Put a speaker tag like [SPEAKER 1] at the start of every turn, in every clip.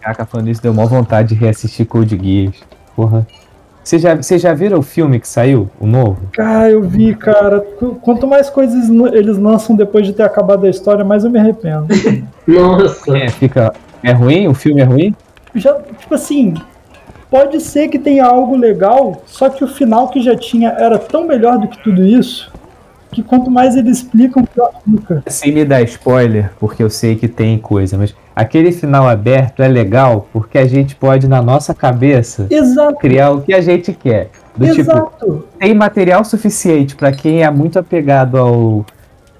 [SPEAKER 1] Caraca, falando isso, deu uma vontade de reassistir Code Geass. Porra. Vocês já, já viram o filme que saiu, o novo?
[SPEAKER 2] Ah, eu vi, cara. Qu- Quanto mais coisas eles lançam depois de ter acabado a história, mais eu me arrependo.
[SPEAKER 3] Nossa.
[SPEAKER 1] É, fica. É ruim? O filme é ruim?
[SPEAKER 2] já, tipo assim, pode ser que tenha algo legal, só que o final que já tinha era tão melhor do que tudo isso, que quanto mais eles explicam, pior fica.
[SPEAKER 1] Sem me dar spoiler, porque eu sei que tem coisa, mas aquele final aberto é legal porque a gente pode, na nossa cabeça,
[SPEAKER 2] Exato,
[SPEAKER 1] criar o que a gente quer. Do tipo,
[SPEAKER 2] exato.
[SPEAKER 1] tem material suficiente pra quem é muito apegado ao.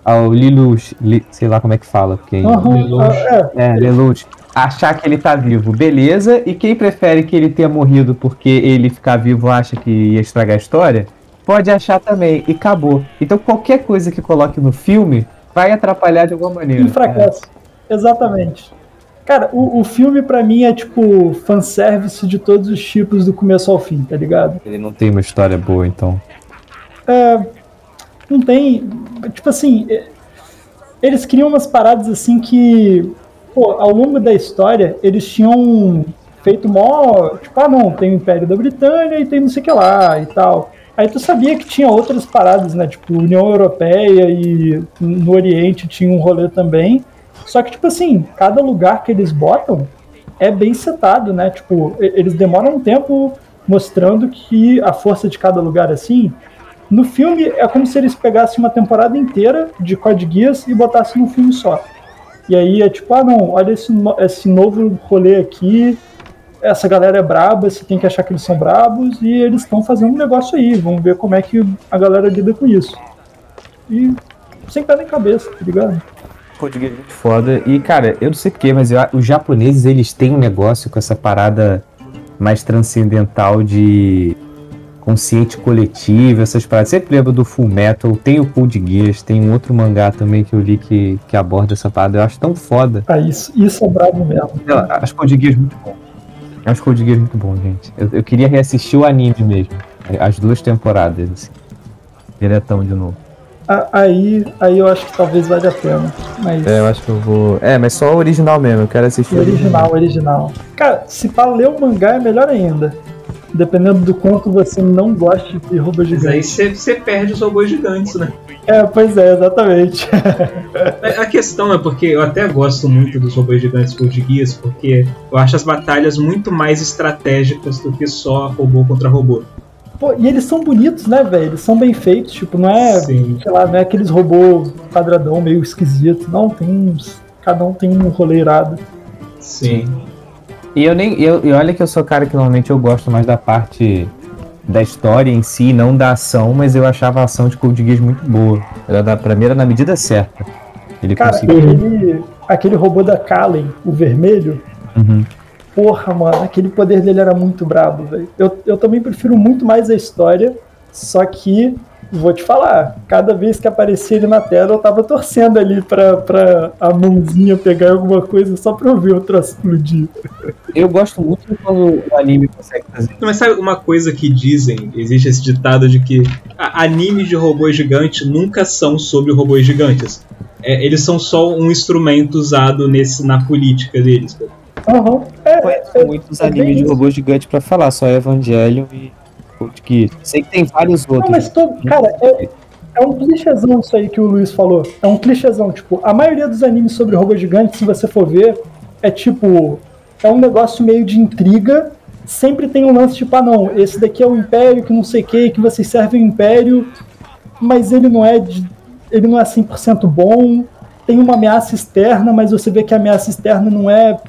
[SPEAKER 1] ao Lelouch, Li- sei lá como é que fala. Quem,
[SPEAKER 2] Aham,
[SPEAKER 3] Lelouch.
[SPEAKER 2] ah, é,
[SPEAKER 1] É, Lelouch. Achar que ele tá vivo, beleza. E quem prefere que ele tenha morrido porque ele ficar vivo acha que ia estragar a história, pode achar também. E acabou. Então qualquer coisa que coloque no filme vai atrapalhar de alguma maneira.
[SPEAKER 2] enfraquece. Exatamente. Cara, o, o filme pra mim é tipo fanservice de todos os tipos do começo ao fim, tá ligado?
[SPEAKER 1] Ele não tem uma história boa, então.
[SPEAKER 2] É, não tem. Tipo assim, é, eles criam umas paradas assim que, pô, ao longo da história, eles tinham feito mó. Tipo, ah, não, tem o Império da Britânia e tem não sei o que lá e tal. Aí tu sabia que tinha outras paradas, né? Tipo, União Europeia e no Oriente tinha um rolê também. Só que, tipo assim, cada lugar que eles botam é bem setado, né? Tipo, eles demoram um tempo mostrando que a força de cada lugar assim. No filme é como se eles pegassem uma temporada inteira de Code Geass e botassem num filme só. E aí é tipo, ah não, olha esse, esse novo rolê aqui, essa galera é braba, você tem que achar que eles são brabos, e eles estão fazendo um negócio aí, vamos ver como é que a galera lida com isso. E sem pé nem cabeça, tá ligado?
[SPEAKER 1] Português muito foda. E, cara, eu não sei porquê, mas eu- os japoneses, eles têm um negócio com essa parada mais transcendental de consciente coletivo, essas paradas. Sempre lembro do Full Metal, tem o Code Geass, tem um outro mangá também que eu li que, que aborda essa parada. Eu acho tão foda.
[SPEAKER 2] Ah, isso, isso é brabo mesmo.
[SPEAKER 1] Eu acho Code Geass muito bom. Eu acho Code Geass muito bom, gente. Eu, eu queria reassistir o anime mesmo. As duas temporadas, assim. Diretão de novo.
[SPEAKER 2] Aí, aí eu acho que talvez valha a pena. Mas
[SPEAKER 4] É, eu acho que eu vou. É, mas só o original mesmo, eu quero assistir
[SPEAKER 2] o original, o original. Cara, se para ler o mangá é melhor ainda. Dependendo do quanto você não gosta de robô
[SPEAKER 3] Mas aí você você perde os robôs gigantes, né?
[SPEAKER 2] É, pois é, exatamente.
[SPEAKER 3] A a questão é porque eu até gosto muito dos robôs gigantes Code Geass, porque eu acho as batalhas muito mais estratégicas do que só robô contra robô.
[SPEAKER 2] Pô, e eles são bonitos, né, velho? Eles são bem feitos, tipo, não é,
[SPEAKER 3] Sim.
[SPEAKER 2] sei lá, não é aqueles robôs quadradão meio esquisito. Não, tem uns. Cada um tem um rolê irado.
[SPEAKER 3] Sim.
[SPEAKER 1] E eu nem. Eu, e olha que eu sou cara que normalmente eu gosto mais da parte da história em si, não da ação, mas eu achava a ação de Code Geass muito boa. Era da, era na medida certa. Ele
[SPEAKER 2] Cara,
[SPEAKER 1] conseguiu.
[SPEAKER 2] aquele, aquele robô da Kallen, o vermelho,
[SPEAKER 1] Uhum.
[SPEAKER 2] porra, mano, aquele poder dele era muito brabo, velho. Eu, eu também prefiro muito mais a história, só que, vou te falar, cada vez que aparecia ele na tela, eu tava torcendo ali pra, pra a mãozinha pegar alguma coisa só pra eu ver o troço explodir.
[SPEAKER 1] Eu gosto muito quando o anime consegue fazer.
[SPEAKER 3] Mas sabe uma coisa que dizem? Existe esse ditado de que a- animes de robôs gigantes nunca são sobre robôs gigantes. É, eles são só um instrumento usado nesse, na política deles.
[SPEAKER 2] Aham. É, é,
[SPEAKER 1] muitos
[SPEAKER 2] é
[SPEAKER 1] animes de robôs gigantes pra falar, só Evangelion e Geass. Sei que tem vários outros.
[SPEAKER 2] Não, mas todo. Cara, é, é um clichêzão isso aí que o Luiz falou. É um clichêzão. Tipo, a maioria dos animes sobre robô gigante, se você for ver, é tipo. É um negócio meio de intriga. Sempre tem um lance tipo, ah não, esse daqui é o Império, que não sei o que, que vocês servem o Império, mas ele não é de, ele não é 100% bom. Tem uma ameaça externa, mas você vê que a ameaça externa não é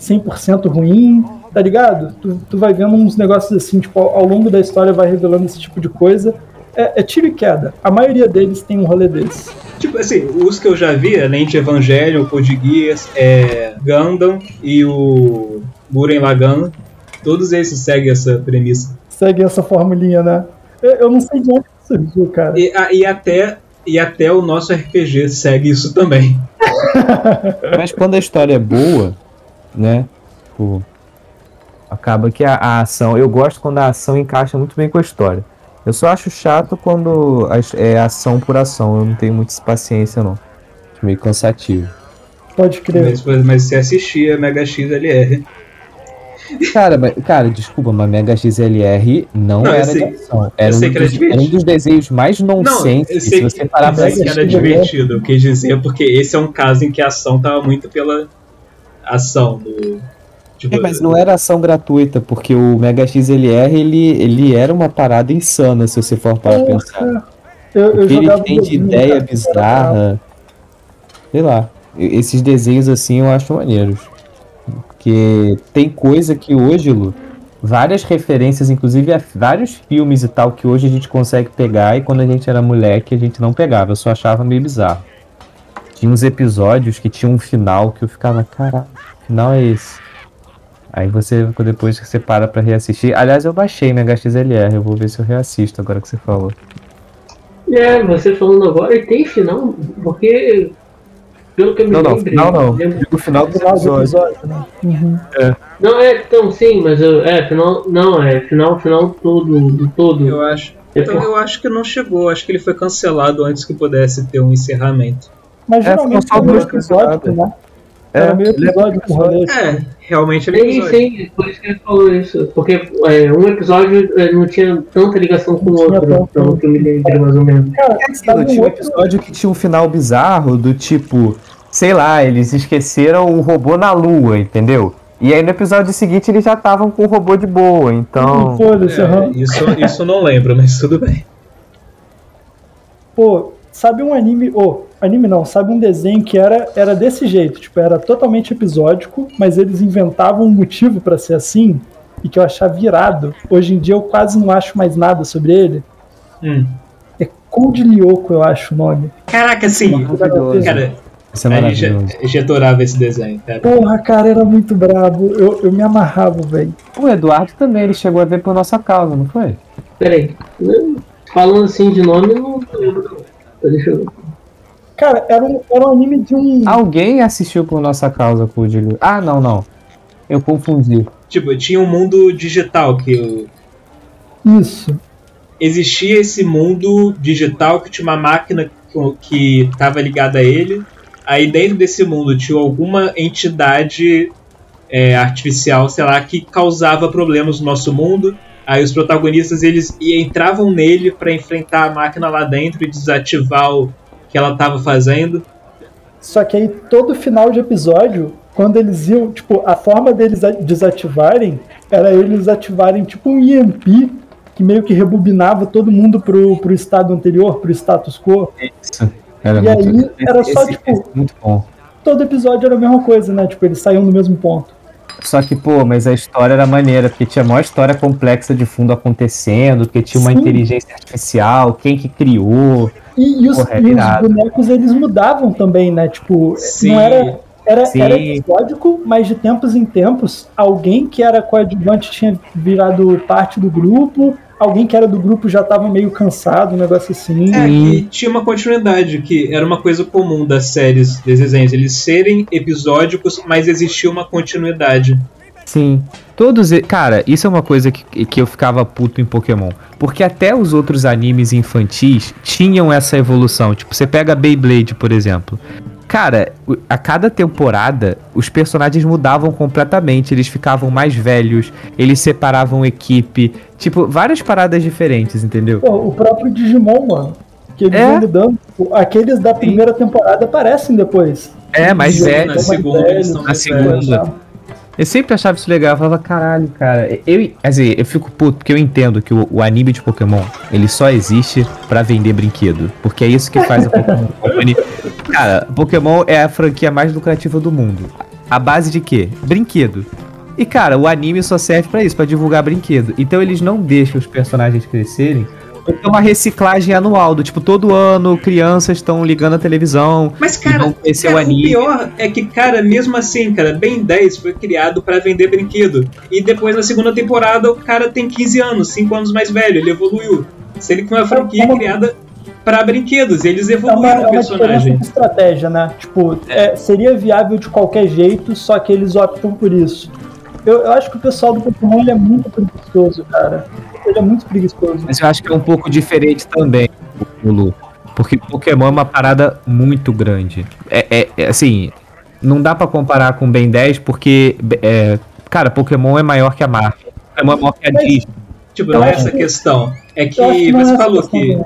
[SPEAKER 2] 100% ruim, tá ligado? Tu, tu vai vendo uns negócios assim, tipo, ao, ao longo da história vai revelando esse tipo de coisa. É, é tiro e queda. A maioria deles tem um rolê desse.
[SPEAKER 3] Tipo assim, os que eu já vi, além de Evangelho, Code Geass, é, Gundam e o Guren Lagann, todos esses seguem essa premissa.
[SPEAKER 2] Segue essa formulinha, né? Eu, eu não sei de onde surgiu, cara.
[SPEAKER 3] E, a- e até, e até o nosso RPG segue isso também.
[SPEAKER 1] Mas quando a história é boa, né? Tipo, acaba que a, a ação. Eu gosto quando a ação encaixa muito bem com a história. Eu só acho chato quando a é ação por ação. Eu não tenho muita paciência, não. Acho meio cansativo.
[SPEAKER 2] Pode crer.
[SPEAKER 3] Mas, mas se assistir a Mega XLR,
[SPEAKER 1] Cara, mas, cara, desculpa, mas Mega XLR não,
[SPEAKER 3] Não, eu
[SPEAKER 1] era
[SPEAKER 3] sei-
[SPEAKER 1] de ação. Era,
[SPEAKER 3] sei
[SPEAKER 1] um
[SPEAKER 3] que era
[SPEAKER 1] dos,
[SPEAKER 3] divertido.
[SPEAKER 1] era um dos desenhos mais
[SPEAKER 3] Não,
[SPEAKER 1] nonsense.
[SPEAKER 3] eu
[SPEAKER 1] Se
[SPEAKER 3] sei
[SPEAKER 1] você
[SPEAKER 3] que,
[SPEAKER 1] parar
[SPEAKER 3] eu
[SPEAKER 1] pra
[SPEAKER 3] sei que era
[SPEAKER 2] assistir,
[SPEAKER 3] divertido, eu quis dizer, porque esse é um caso em que a ação tava muito pela ação do. Tipo,
[SPEAKER 1] É, mas não era ação gratuita, porque o Mega XLR ele, ele era uma parada insana, se você for para pensar.
[SPEAKER 2] Eu, eu
[SPEAKER 1] que ele tem de ideia
[SPEAKER 2] cara,
[SPEAKER 1] bizarra. Sei lá. Esses desenhos assim eu acho maneiros. Porque tem coisa que hoje, Lu, várias referências, inclusive a vários filmes e tal, que hoje a gente consegue pegar e quando a gente era moleque a gente não pegava. Eu só achava meio bizarro. Tinha uns episódios que tinha um final que eu ficava, caralho, que final é esse? Aí você, depois que você para pra reassistir. Aliás, eu baixei Mega XLR, eu vou ver se eu reassisto agora que você falou.
[SPEAKER 5] É, você falando agora, e tem final, porque pelo que eu me
[SPEAKER 1] Não, não,
[SPEAKER 5] lembro,
[SPEAKER 1] final não. Digo o final do episódio.
[SPEAKER 2] né? Uhum.
[SPEAKER 5] Não, é, então sim, mas eu, é, final, não, é, final, final todo, todo.
[SPEAKER 3] Eu acho.
[SPEAKER 5] É,
[SPEAKER 3] Então, eu acho que não chegou, acho que ele foi cancelado antes que pudesse ter um encerramento.
[SPEAKER 2] Mas
[SPEAKER 1] É,
[SPEAKER 2] geralmente
[SPEAKER 1] ficou só
[SPEAKER 2] era meio
[SPEAKER 1] duas
[SPEAKER 2] episódio,
[SPEAKER 1] temporadas.
[SPEAKER 2] né? Era meio
[SPEAKER 1] é
[SPEAKER 2] episódio com rolê.
[SPEAKER 3] É, realmente ele
[SPEAKER 5] Sim, sim, por isso que ele falou isso. Porque é, um episódio é, não tinha tanta ligação com o outro,
[SPEAKER 2] tanto.
[SPEAKER 5] pelo que eu me lembro, mais ou menos.
[SPEAKER 2] Cara,
[SPEAKER 1] Aquilo,
[SPEAKER 2] sabe
[SPEAKER 1] tinha
[SPEAKER 2] um outro
[SPEAKER 1] episódio que tinha um final bizarro do tipo, sei lá, eles esqueceram o robô na lua, entendeu? E aí no episódio seguinte eles já estavam com o robô de boa, então.
[SPEAKER 3] É,
[SPEAKER 2] aham.
[SPEAKER 3] isso, isso eu não lembro, mas tudo bem.
[SPEAKER 2] Pô, sabe um anime. Ô, anime não, sabe um desenho que era, era desse jeito, tipo, era totalmente episódico, mas eles inventavam um motivo pra ser assim e que eu achava virado. Hoje em dia eu quase não acho mais nada sobre ele.
[SPEAKER 3] Hum.
[SPEAKER 2] É Code Lyoko, eu acho o nome.
[SPEAKER 3] Caraca, sim. Cara,
[SPEAKER 1] Isso é
[SPEAKER 3] a gente,
[SPEAKER 1] maravilhoso.
[SPEAKER 3] a gente adorava esse desenho, cara.
[SPEAKER 2] Porra, cara, era muito brabo. Eu, eu me amarrava, velho.
[SPEAKER 1] O Eduardo também, ele chegou a ver por nossa causa, não foi?
[SPEAKER 5] Peraí, falando assim de nome, não lembro. não. Deixa eu.
[SPEAKER 2] Cara, era um, era um anime de um.
[SPEAKER 1] Alguém assistiu por nossa causa com o Dilho. Ah, não, não. Eu confundi.
[SPEAKER 3] Tipo, tinha um mundo digital que
[SPEAKER 2] Isso.
[SPEAKER 3] existia esse mundo digital que tinha uma máquina que- estava ligada a ele. Aí dentro desse mundo tinha alguma entidade é, artificial, sei lá, que causava problemas no nosso mundo. Aí os protagonistas eles entravam nele para enfrentar a máquina lá dentro e desativar o que ela estava fazendo.
[SPEAKER 2] Só que aí todo final de episódio, quando eles iam, tipo, a forma deles a- desativarem era eles ativarem tipo um EMP que meio que rebobinava todo mundo pro, pro estado anterior, pro status quo.
[SPEAKER 1] Isso. Era
[SPEAKER 2] E aí, era só, tipo-
[SPEAKER 1] esse é muito bom.
[SPEAKER 2] Todo episódio era a mesma coisa, né? Tipo, eles saíam no mesmo ponto.
[SPEAKER 1] Só que, pô, mas a história era maneira, porque tinha uma história complexa de fundo acontecendo, porque tinha uma
[SPEAKER 2] Sim.
[SPEAKER 1] inteligência artificial, quem que criou.
[SPEAKER 2] E, e os,
[SPEAKER 1] Porra, é
[SPEAKER 2] e os bonecos eles mudavam também, né? Tipo,
[SPEAKER 3] Sim.
[SPEAKER 2] não era. Era,
[SPEAKER 1] Sim.
[SPEAKER 2] era episódico, mas de tempos em tempos, alguém que era coadjuvante tinha virado parte do grupo, alguém que era do grupo já tava meio cansado, um negócio assim.
[SPEAKER 3] É, e tinha uma continuidade, que era uma coisa comum das séries, dos desenhos, eles serem episódicos, mas existia uma continuidade.
[SPEAKER 1] Sim. Todos. Cara, isso é uma coisa que, que eu ficava puto em Pokémon. Porque até os outros animes infantis tinham essa evolução. Tipo, você pega Beyblade, por exemplo. Cara, a cada temporada, os personagens mudavam completamente. Eles ficavam mais velhos, eles separavam equipe. Tipo, várias paradas diferentes, entendeu?
[SPEAKER 2] Pô, o próprio Digimon, mano. Que eles
[SPEAKER 1] É?
[SPEAKER 2] vão mudando. Aqueles da primeira temporada aparecem depois.
[SPEAKER 1] É, mais
[SPEAKER 2] Eles
[SPEAKER 1] velho.
[SPEAKER 3] Na
[SPEAKER 2] mais
[SPEAKER 3] segunda, eles
[SPEAKER 2] velhos,
[SPEAKER 3] são
[SPEAKER 1] Na
[SPEAKER 3] mais
[SPEAKER 1] segunda. Eu sempre achava isso legal, eu falava, caralho, cara. Eu, assim, eu fico puto, porque eu entendo que o, o anime de Pokémon, ele só existe pra vender brinquedo. Porque é isso que faz a Pokémon Company. Cara, Pokémon é a franquia mais lucrativa do mundo. A base de quê? Brinquedo. E, cara, o anime só serve pra isso, pra divulgar brinquedo. Então eles não deixam os personagens crescerem. Então uma reciclagem anual, do tipo, todo ano crianças estão ligando a televisão.
[SPEAKER 3] Mas, cara, cara,
[SPEAKER 1] o anime.
[SPEAKER 3] pior é que, cara, mesmo assim, cara, Ben 10 foi criado pra vender brinquedo. E depois, na segunda temporada, o cara tem 15 anos, 5 anos mais velho, ele evoluiu. Se ele com uma franquia
[SPEAKER 2] É uma-
[SPEAKER 3] criada pra brinquedos, eles
[SPEAKER 2] É uma,
[SPEAKER 3] evoluíram
[SPEAKER 2] é
[SPEAKER 3] o
[SPEAKER 2] uma diferença
[SPEAKER 3] personagem.
[SPEAKER 2] de estratégia, né? Tipo, é, seria viável de qualquer jeito, só que eles optam por isso. Eu, eu acho que o pessoal do Pokémon é muito preguiçoso, cara. É muito preguiçoso.
[SPEAKER 1] Mas eu acho que é um pouco diferente também, o Lu. Porque Pokémon é uma parada muito grande. É, é- é, assim, não dá pra comparar com Ben 10 porque é, Cara, Pokémon é maior que a Marvel. Pokémon é maior que a Disney.
[SPEAKER 3] Tipo,
[SPEAKER 2] Eu
[SPEAKER 3] não é essa questão. É que
[SPEAKER 2] é
[SPEAKER 3] você
[SPEAKER 2] essa
[SPEAKER 3] falou que.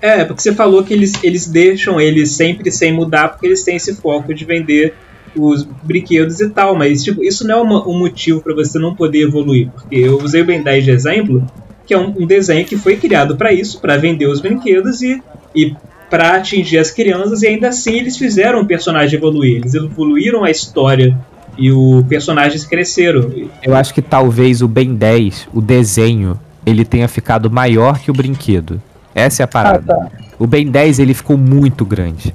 [SPEAKER 3] É, porque você falou que eles, eles deixam eles sempre sem mudar porque eles têm esse foco de vender os brinquedos e tal, mas tipo, isso não é uma- um motivo para você não poder evoluir, porque eu usei o Ben 10 de exemplo, que é um, um desenho que foi criado para isso, para vender os brinquedos e, e para atingir as crianças, e ainda assim eles fizeram o personagem evoluir, eles evoluíram a história e os personagens cresceram.
[SPEAKER 1] Eu acho que talvez o Ben 10, o desenho, ele tenha ficado maior que o brinquedo. Essa é a
[SPEAKER 2] Ah,
[SPEAKER 1] parada.
[SPEAKER 2] tá.
[SPEAKER 1] O Ben 10 ele ficou muito grande.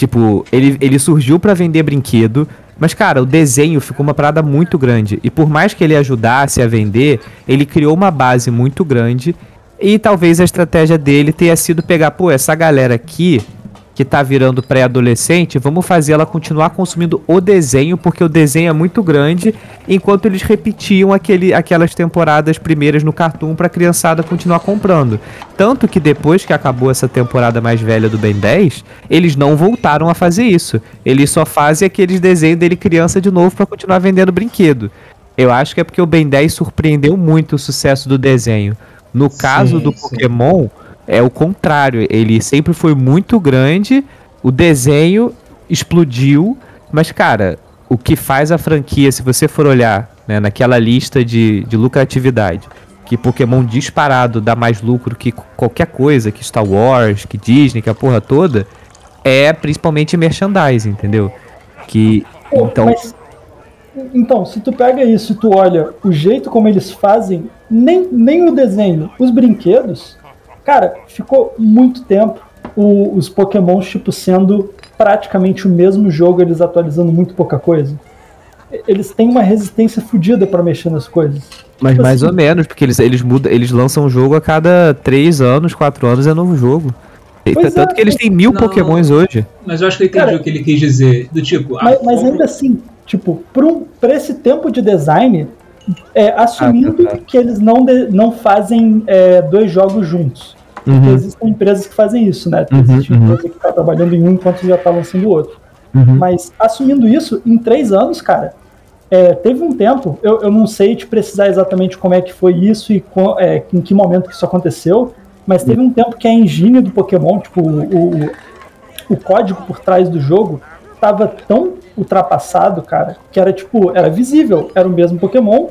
[SPEAKER 1] Tipo, ele, ele surgiu pra vender brinquedo, mas cara, o desenho ficou uma parada muito grande. E por mais que ele ajudasse a vender, ele criou uma base muito grande. E talvez a estratégia dele tenha sido pegar, pô, essa galera aqui que tá virando pré-adolescente, vamos fazer ela continuar consumindo o desenho, porque o desenho é muito grande, enquanto eles repetiam aquele, aquelas temporadas primeiras no Cartoon pra criançada continuar comprando. Tanto que depois que acabou essa temporada mais velha do Ben 10, eles não voltaram a fazer isso. Eles só fazem aqueles desenhos dele criança de novo pra continuar vendendo brinquedo. Eu acho que é porque o Ben 10 surpreendeu muito o sucesso do desenho. No caso
[SPEAKER 3] Sim,
[SPEAKER 1] do
[SPEAKER 3] sim.
[SPEAKER 1] É o contrário. Ele sempre foi muito grande, o desenho explodiu, mas, cara, o que faz a franquia, se você for olhar né, naquela lista de, de lucratividade, que Pokémon disparado dá mais lucro que qualquer coisa, que Star Wars, que Disney, que a porra toda, é principalmente merchandising, entendeu? Que.
[SPEAKER 2] Pô,
[SPEAKER 1] Então.
[SPEAKER 2] mas- então, se tu pega isso e tu olha o jeito como eles fazem, nem, nem o desenho, os brinquedos, cara, ficou muito tempo o- os Pokémons, tipo, sendo praticamente o mesmo jogo, eles atualizando muito pouca coisa. Eles têm uma resistência fodida pra mexer nas coisas.
[SPEAKER 1] Mas
[SPEAKER 2] Tipo
[SPEAKER 1] mais
[SPEAKER 2] assim,
[SPEAKER 1] ou menos, porque eles, eles mudam, eles lançam um jogo a cada 3 anos, 4 anos é novo jogo.
[SPEAKER 2] Pois
[SPEAKER 1] tanto
[SPEAKER 2] é,
[SPEAKER 1] que eles têm mil
[SPEAKER 3] não.
[SPEAKER 1] Pokémons hoje.
[SPEAKER 3] Mas eu acho que eu entendi
[SPEAKER 2] Cara,
[SPEAKER 3] o que ele quis dizer. Do tipo, a
[SPEAKER 2] Mas, mas
[SPEAKER 3] forma-
[SPEAKER 2] ainda assim, tipo, pra, um, pra esse tempo de design, é, assumindo
[SPEAKER 1] Ah, tá, tá.
[SPEAKER 2] que eles não, de- não fazem é, dois jogos juntos. Porque
[SPEAKER 1] Uhum,
[SPEAKER 2] existem empresas que fazem isso, né?
[SPEAKER 1] Uhum,
[SPEAKER 2] Existe
[SPEAKER 1] uhum.
[SPEAKER 2] empresa que está trabalhando em um enquanto já está lançando o outro.
[SPEAKER 1] uhum.
[SPEAKER 2] Mas assumindo isso, em três anos, cara, é, teve um tempo, eu, eu não sei te precisar exatamente como é que foi isso e co- é, em que momento que isso aconteceu, mas teve um tempo que a engine do Pokémon, tipo, o, o, o código por trás do jogo, tava tão ultrapassado, cara, que era tipo, era visível, era o mesmo Pokémon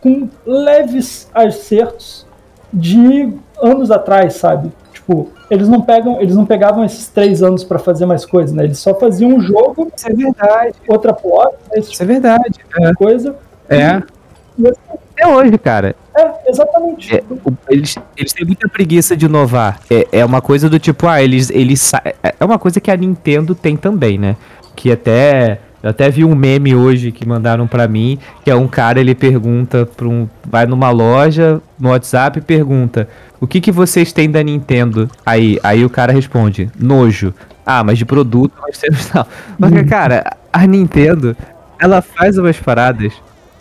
[SPEAKER 2] com leves acertos de anos atrás, sabe? Tipo, eles não pegam, eles não pegavam esses três anos pra fazer mais coisa, né? Eles só faziam um jogo,
[SPEAKER 1] Isso é verdade,
[SPEAKER 2] outra plot, esse
[SPEAKER 1] isso
[SPEAKER 2] tipo
[SPEAKER 1] é verdade.
[SPEAKER 2] de coisa.
[SPEAKER 1] É.
[SPEAKER 2] E assim,
[SPEAKER 1] Até hoje, cara.
[SPEAKER 2] É, exatamente.
[SPEAKER 1] É, o- eles, eles têm muita preguiça de inovar. É, é uma coisa do tipo, ah, eles, eles. É é uma coisa que a Nintendo tem também, né? Que até. Eu até vi um meme hoje que mandaram pra mim, que é um cara, ele pergunta pra um. Vai numa loja, no WhatsApp e pergunta: O que, que vocês têm da Nintendo? Aí, aí o cara responde: Nojo. Ah, mas de produto nós temos tal. Mas, cara, a Nintendo, ela faz umas paradas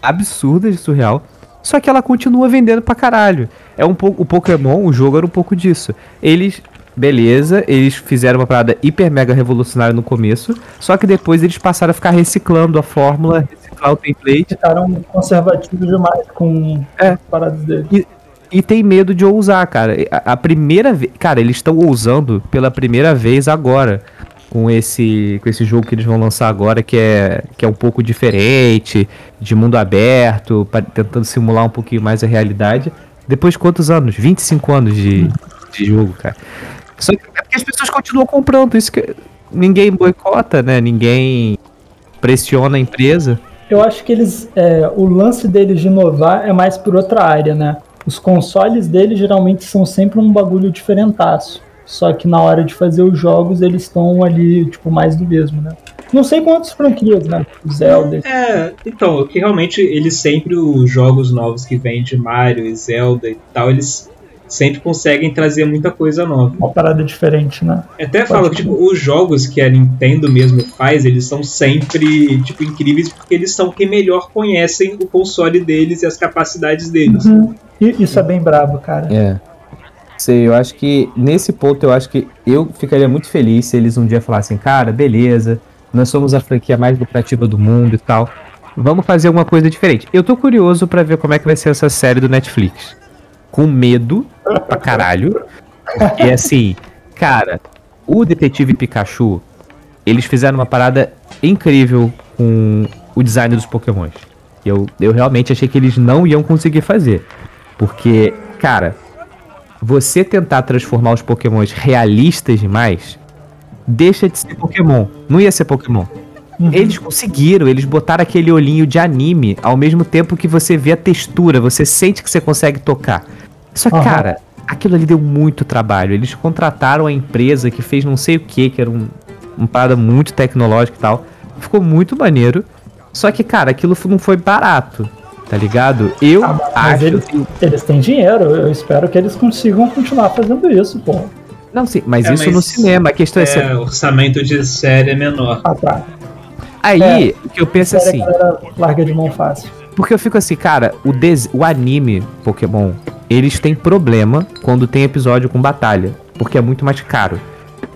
[SPEAKER 1] absurdas de surreal. Só que ela continua vendendo pra caralho. É um pouco. O Pokémon, o jogo era um pouco disso. Eles. Beleza, eles fizeram uma parada hiper mega revolucionária no começo. Só que depois eles passaram a ficar reciclando a fórmula, reciclar o template.
[SPEAKER 2] Ficaram conservativos demais com
[SPEAKER 1] É.
[SPEAKER 2] as paradas deles.
[SPEAKER 1] E tem medo de ousar, cara. A, a primeira vez. Cara, eles estão ousando pela primeira vez agora. Com esse, com esse jogo que eles vão lançar agora, que é, que é um pouco diferente, de mundo aberto, pa- tentando simular um pouquinho mais a realidade. Depois de quantos anos? 25 anos de, de jogo, cara. Só que é porque as pessoas continuam comprando, isso que ninguém boicota, né? Ninguém pressiona a empresa.
[SPEAKER 2] Eu acho que eles. é, o lance deles de inovar é mais por outra área, né? Os consoles deles geralmente são sempre um bagulho diferentaço. Só que na hora de fazer os jogos, eles estão ali, tipo, mais do mesmo, né? Não sei quantas franquias, né? Zelda.
[SPEAKER 3] É, então, que realmente eles sempre, os jogos novos que vêm de Mario e Zelda e tal, eles sempre conseguem trazer muita coisa nova.
[SPEAKER 2] Uma parada diferente, né?
[SPEAKER 3] Até falo que, tipo, os jogos que a Nintendo mesmo faz, eles são sempre, tipo, incríveis porque eles são quem melhor conhecem o console deles e as capacidades deles.
[SPEAKER 2] Uhum. Isso é bem brabo, cara.
[SPEAKER 1] É. Sei, eu acho que nesse ponto eu acho que eu ficaria muito feliz se eles um dia falassem, cara, beleza, nós somos a franquia mais lucrativa do mundo e tal. vamos fazer alguma coisa diferente. Eu tô curioso pra ver como é que vai ser essa série do Netflix. Com medo pra caralho. Porque assim, cara, o Detetive Pikachu, eles fizeram uma parada incrível com o design dos Pokémons. Eu, eu realmente achei que eles não iam conseguir fazer. Porque, cara, você tentar transformar os Pokémons realistas demais, deixa de ser Pokémon. Não ia ser Pokémon. Eles conseguiram, eles botaram aquele olhinho de anime ao mesmo tempo que você vê a textura, você sente que você consegue tocar. Só que,
[SPEAKER 2] Aham.
[SPEAKER 1] cara, aquilo ali deu muito trabalho. Eles contrataram a empresa que fez não sei o que, que era um, uma parada muito tecnológica e tal. Ficou muito maneiro. Só que, cara, aquilo não foi barato, tá ligado? Eu
[SPEAKER 2] Ah, mas
[SPEAKER 1] acho.
[SPEAKER 2] eles, eles têm dinheiro, eu espero que eles consigam continuar fazendo isso, pô.
[SPEAKER 1] Não, sim, mas
[SPEAKER 3] É,
[SPEAKER 1] isso
[SPEAKER 3] mas-
[SPEAKER 1] no cinema. A questão é.
[SPEAKER 3] É, orçamento de série é menor.
[SPEAKER 2] Ah, tá.
[SPEAKER 1] Aí, o que eu penso assim.
[SPEAKER 2] larga de mão fácil.
[SPEAKER 1] Porque eu fico assim, cara, o, des... o anime Pokémon, eles têm problema quando tem episódio com batalha, porque é muito mais caro.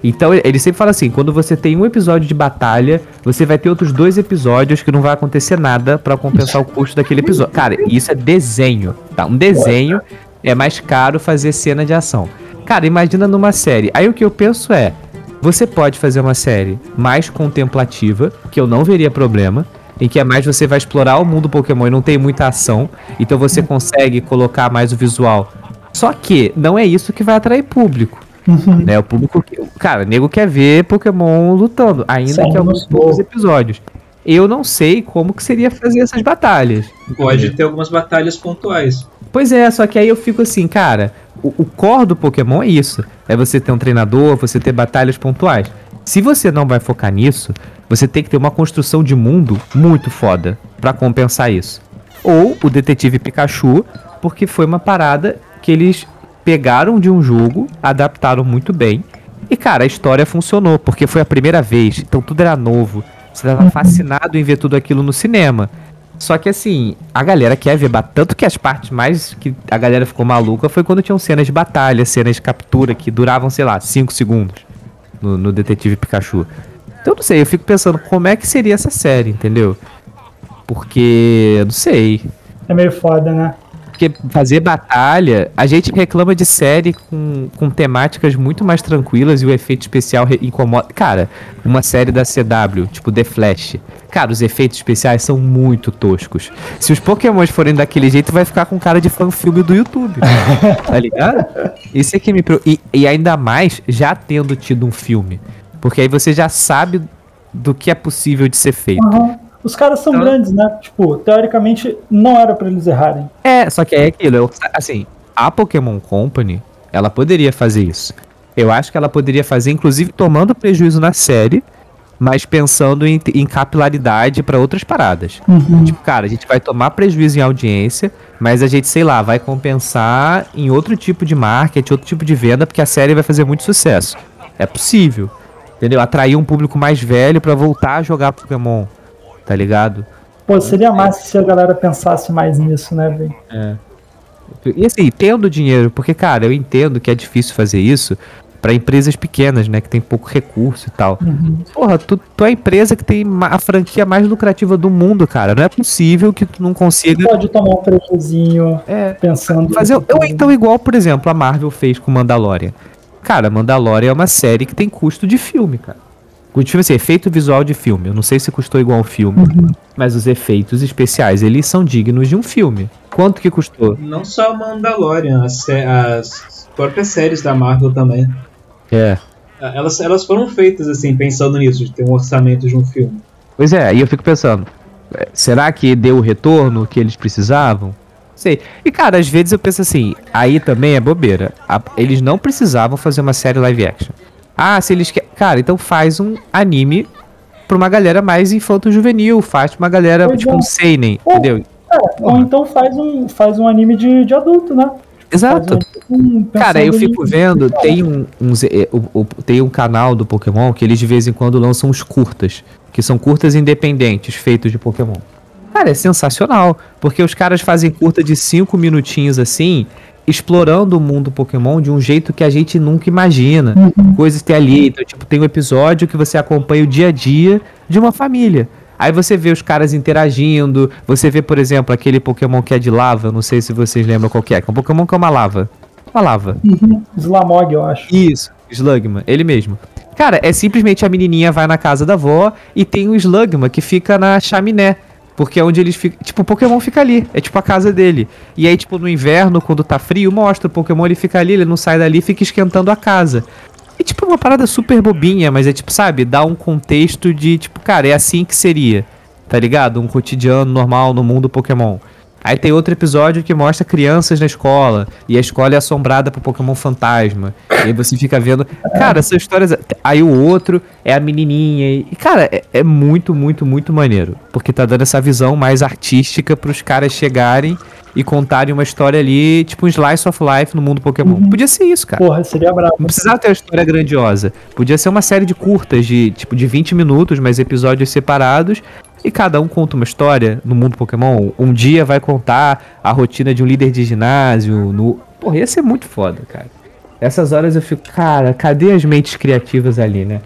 [SPEAKER 1] Então ele sempre fala assim, quando você tem um episódio de batalha, você vai ter outros dois episódios que não vai acontecer nada pra compensar o custo daquele episódio. Cara, isso é desenho, tá? Um desenho é mais caro fazer cena de ação. Cara, imagina numa série. Aí o que eu penso é, você pode fazer uma série mais contemplativa, que eu não veria problema, em que é mais você vai explorar o mundo Pokémon e não tem muita ação, então você consegue colocar mais o visual. Só que não é isso que vai atrair público. Né? O público. que- Cara, o nego quer ver Pokémon lutando, ainda
[SPEAKER 2] Sim,
[SPEAKER 1] que alguns
[SPEAKER 2] no
[SPEAKER 1] poucos episódios. Eu não sei como que seria fazer essas batalhas.
[SPEAKER 3] Pode ter algumas batalhas pontuais.
[SPEAKER 1] Pois é, só que aí eu fico assim, cara, o, o core do Pokémon é isso. É você ter um treinador, você ter batalhas pontuais. Se você não vai focar nisso, você tem que ter uma construção de mundo muito foda pra compensar isso. Ou o Detetive Pikachu, porque foi uma parada que eles pegaram de um jogo, adaptaram muito bem. E cara, a história funcionou, porque foi a primeira vez, então tudo era novo. Você tava fascinado em ver tudo aquilo no cinema. Só que assim, a galera quer ver tanto que as partes mais que a galera ficou maluca foi quando tinham cenas de batalha, cenas de captura que duravam, sei lá, 5 segundos no, no Detetive Pikachu. Então não sei, eu fico pensando como é que seria essa série, entendeu? Porque, não sei.
[SPEAKER 2] É meio foda, né?
[SPEAKER 1] Porque fazer batalha, a gente reclama de série com, com temáticas muito mais tranquilas e o efeito especial incomoda. Cara, uma série da CW, tipo The Flash. Cara, os efeitos especiais são muito toscos. Se os Pokémons forem daquele jeito, vai ficar com cara de fã-filme do YouTube. tá ligado? Isso é que me. E, e ainda mais já tendo tido um filme. Porque aí você já sabe do que é possível de ser feito.
[SPEAKER 2] Aham. Os caras são
[SPEAKER 1] Então-
[SPEAKER 2] grandes, né? Tipo, teoricamente, não era pra eles errarem.
[SPEAKER 1] É, só que é aquilo, eu- assim, a Pokémon Company, ela poderia fazer isso. Eu acho que ela poderia fazer, inclusive, tomando prejuízo na série, mas pensando em, em capilaridade pra outras paradas. Tipo, cara, a gente vai tomar prejuízo em audiência, mas a gente, sei lá, vai compensar em outro tipo de marketing, outro tipo de venda, porque a série vai fazer muito sucesso. É possível. Entendeu? Atrair um público mais velho pra voltar a jogar Pokémon. Tá ligado?
[SPEAKER 2] Pô, seria massa se a galera pensasse mais nisso, né, velho?
[SPEAKER 1] E assim, tendo dinheiro, porque, cara, eu entendo que é difícil fazer isso pra empresas pequenas, né? Que tem pouco recurso e tal. Porra, tu, tu é a empresa que tem a franquia mais lucrativa do mundo, cara. Não é possível que tu não consiga.
[SPEAKER 2] Pode tomar um prejuízinho
[SPEAKER 1] É,
[SPEAKER 2] pensando.
[SPEAKER 1] fazer. Ou então, igual, por exemplo, a Marvel fez com Mandalorian. Cara, Mandalorian é uma série que tem custo de filme, cara. Filme, assim, efeito visual de filme. Eu não sei se custou igual um filme, mas os efeitos especiais, eles são dignos de um filme. Quanto que custou?
[SPEAKER 3] Não só Mandalorian, as, as próprias séries da Marvel também.
[SPEAKER 1] É.
[SPEAKER 3] Elas, elas foram feitas assim, pensando nisso, de ter um orçamento de um filme.
[SPEAKER 1] Pois é, e eu fico pensando, é, será que deu o retorno que eles precisavam? Sei. E cara, às vezes eu penso assim, aí também é bobeira. Eles não precisavam fazer uma série live action. Ah, se eles querem. Cara, então faz um anime pra uma galera mais infanto-juvenil, faz pra uma galera,
[SPEAKER 2] Pois
[SPEAKER 1] tipo
[SPEAKER 2] é.
[SPEAKER 1] um Seinen,
[SPEAKER 2] Pô,
[SPEAKER 1] entendeu?
[SPEAKER 2] É, ou então faz um, faz um anime de, de adulto, né?
[SPEAKER 1] Exato.
[SPEAKER 2] Um-
[SPEAKER 1] Cara, eu fico vendo, tem um, uns, é, o- o- tem um canal do Pokémon que eles de vez em quando lançam uns curtas, que são curtas independentes feitos de Pokémon. Cara, é sensacional, porque os caras fazem curta de 5 minutinhos assim, explorando o mundo Pokémon de um jeito que a gente nunca imagina. Coisas que tem ali, então, tipo, tem um episódio que você acompanha o dia a dia de uma família. Aí você vê os caras interagindo, você vê, por exemplo, aquele Pokémon que é de lava, não sei se vocês lembram qual que é, que é um Pokémon que é uma lava. Uma lava.
[SPEAKER 2] Slamog, eu acho.
[SPEAKER 1] Isso, Slugma, ele mesmo. Cara, é simplesmente a menininha vai na casa da avó e tem o Slugma que fica na chaminé. Porque é onde eles ficam. Tipo, o Pokémon fica ali. É tipo a casa dele. E aí, tipo, no inverno, quando tá frio, mostra o Pokémon, ele fica ali, ele não sai dali, fica esquentando a casa. É tipo uma parada super bobinha, mas é tipo, sabe, dá um contexto de, tipo, cara, é assim que seria. Tá ligado? Um cotidiano normal no mundo Pokémon. Aí tem outro episódio que mostra crianças na escola. E a escola é assombrada por Pokémon fantasma. E aí você fica vendo. Cara, essas histórias. Aí o outro é a menininha. E, cara, é, é muito, muito, muito maneiro. Porque tá dando essa visão mais artística pros caras chegarem e contarem uma história ali, tipo um slice of life no mundo Pokémon. Podia ser isso, cara.
[SPEAKER 2] Porra, seria brabo.
[SPEAKER 1] Não precisava ter uma história grandiosa. Podia ser uma série de curtas, de tipo de 20 minutos, mas episódios separados. E cada um conta uma história no mundo Pokémon. Um dia vai contar a rotina de um líder de ginásio. No... Porra, ia ser muito foda, cara. Essas horas eu fico, cara, cadê as mentes criativas ali, né?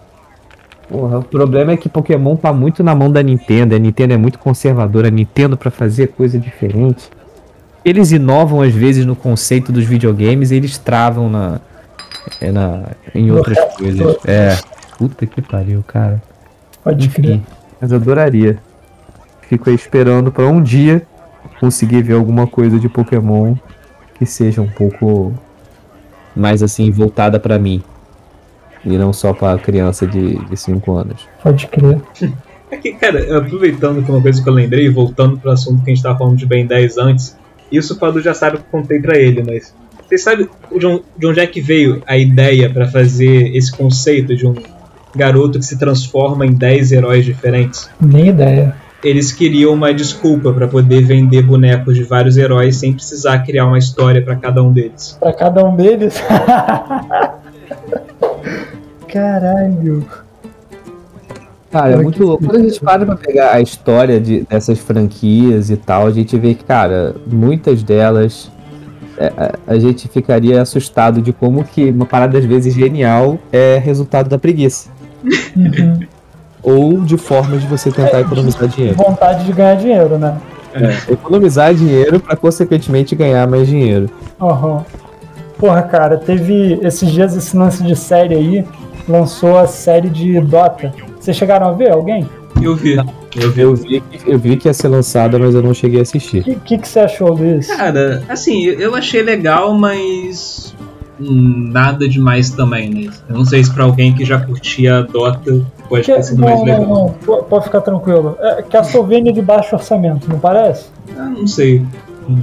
[SPEAKER 1] Porra, o problema é que Pokémon tá muito na mão da Nintendo. A Nintendo é muito conservadora. A Nintendo pra fazer coisa diferente. Eles inovam às vezes no conceito dos videogames e eles travam na, é, na em outras coisas. É. Puta que pariu, cara.
[SPEAKER 2] Pode crer.
[SPEAKER 1] Mas eu adoraria. Fico aí esperando pra um dia conseguir ver alguma coisa de Pokémon que seja um pouco mais assim voltada pra mim. E não só pra criança de 5 anos.
[SPEAKER 2] Pode crer.
[SPEAKER 3] É que, cara, aproveitando que uma coisa que eu lembrei, voltando pro assunto que a gente tava falando de Ben 10 antes, isso o Padu já sabe que eu contei pra ele, mas. Vocês sabem de onde- de onde é que veio a ideia pra fazer esse conceito de um garoto que se transforma em 10 heróis diferentes?
[SPEAKER 2] Nem ideia.
[SPEAKER 3] Eles queriam uma desculpa pra poder vender bonecos de vários heróis sem precisar criar uma história pra cada um deles.
[SPEAKER 2] Pra cada um deles. Caralho.
[SPEAKER 1] Cara, é muito louco. Quando a gente para pra pegar a história de, dessas franquias e tal, a gente vê que, cara, muitas delas é, a, a gente ficaria assustado de como que uma parada às vezes genial é resultado da preguiça.
[SPEAKER 2] Uhum.
[SPEAKER 1] Ou de formas de você tentar economizar dinheiro.
[SPEAKER 2] Vontade de ganhar dinheiro, né?
[SPEAKER 1] Economizar dinheiro pra consequentemente ganhar mais dinheiro.
[SPEAKER 2] Aham. Porra, cara, teve esses dias esse lance de série aí, lançou a série de Dota. Vocês chegaram a ver alguém?
[SPEAKER 3] Eu vi. Eu vi.
[SPEAKER 1] Eu vi, que- eu vi que ia ser lançada, mas eu não cheguei a assistir.
[SPEAKER 2] O que, que, que você achou, Luiz?
[SPEAKER 3] Cara, assim, eu achei legal, mas. Nada demais também, né? Eu não sei se pra alguém que já curtia Dota pode
[SPEAKER 2] Que-
[SPEAKER 3] ter sido mais
[SPEAKER 2] não,
[SPEAKER 3] legal.
[SPEAKER 2] não, não, po- pode ficar tranquilo. É Castlevania de baixo orçamento, não parece?
[SPEAKER 3] Ah, não sei. Hum,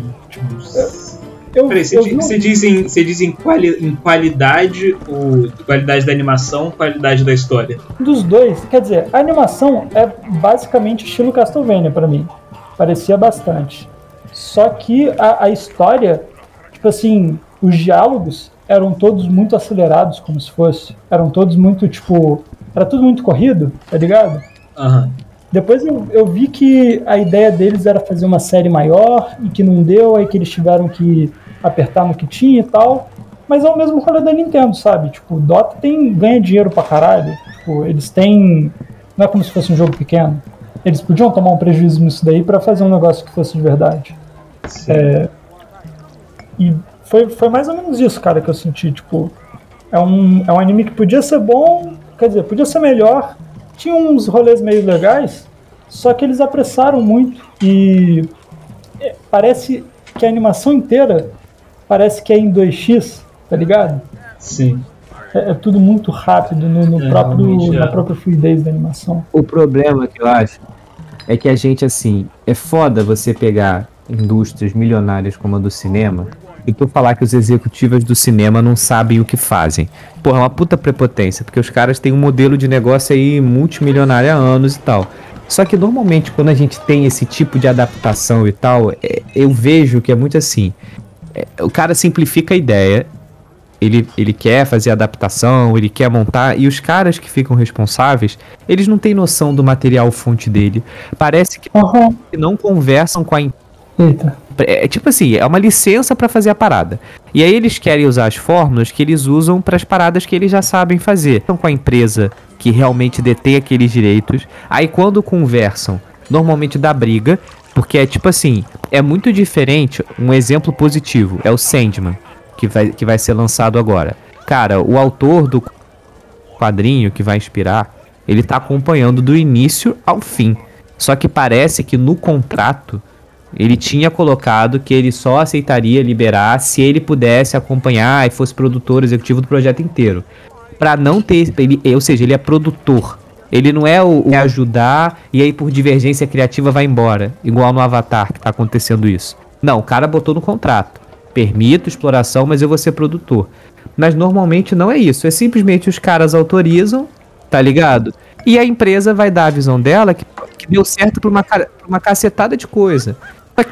[SPEAKER 2] Eu,
[SPEAKER 3] Peraí, você,
[SPEAKER 2] um-
[SPEAKER 3] você diz, em, você diz em, quali- em qualidade, o, qualidade da animação, qualidade da história.
[SPEAKER 2] dos dois, quer dizer, a animação é basicamente estilo Castlevania pra mim. Parecia bastante. Só que a, a história, tipo assim, os diálogos eram todos muito acelerados, como se fosse. Eram todos muito, tipo. Era tudo muito corrido, tá ligado?
[SPEAKER 3] Aham.
[SPEAKER 2] Depois eu, eu vi que a ideia deles era fazer uma série maior e que não deu, aí que eles tiveram que apertar no que tinha e tal. Mas é o mesmo rolê da Nintendo, sabe? Tipo, o Dota tem, ganha dinheiro pra caralho. Tipo, eles têm. Não é como se fosse um jogo pequeno. Eles podiam tomar um prejuízo nisso daí pra fazer um negócio que fosse de verdade. É, e foi, foi mais ou menos isso, cara, que eu senti. Tipo, é um, é um anime que podia ser bom, quer dizer, podia ser melhor. Tinha uns rolês meio legais, só que eles apressaram muito e é, parece que a animação inteira parece que é em 2x, tá ligado?
[SPEAKER 3] Sim.
[SPEAKER 2] É, é tudo muito rápido no, no
[SPEAKER 3] É,
[SPEAKER 2] próprio,
[SPEAKER 3] é.
[SPEAKER 2] na própria fluidez da animação.
[SPEAKER 1] O problema que eu acho é que a gente, assim, é foda você pegar indústrias milionárias como a do cinema e tu falar que os executivos do cinema não sabem o que fazem. Porra, é uma puta prepotência, porque os caras têm um modelo de negócio aí multimilionário há anos e tal. Só que normalmente quando a gente tem esse tipo de adaptação e tal, é, eu vejo que é muito assim. é, o cara simplifica a ideia, ele, ele quer fazer adaptação, ele quer montar, e os caras que ficam responsáveis, eles não têm noção do material fonte dele. Parece que
[SPEAKER 2] Aham.
[SPEAKER 1] não conversam com a
[SPEAKER 2] Eita.
[SPEAKER 1] É tipo assim, é uma licença pra fazer a parada. E aí eles querem usar as fórmulas que eles usam pras paradas que eles já sabem fazer. Então com a empresa que realmente detém aqueles direitos. Aí quando conversam, normalmente dá briga, porque é tipo assim, é muito diferente, um exemplo positivo, é o Sandman, que vai, que vai ser lançado agora. Cara, o autor do quadrinho que vai inspirar, ele tá acompanhando do início ao fim. Só que parece que no contrato ele tinha colocado que ele só aceitaria liberar se ele pudesse acompanhar e fosse produtor executivo do projeto inteiro. Pra não ter. Ele, ou seja, ele é produtor. Ele não é o, o ajudar e aí por divergência criativa vai embora. Igual no Avatar que tá acontecendo isso. Não, o cara botou no contrato. Permito exploração, mas eu vou ser produtor. Mas normalmente não é isso. É simplesmente os caras autorizam, tá ligado? E a empresa vai dar a visão dela que, que deu certo pra uma, pra uma cacetada de coisa.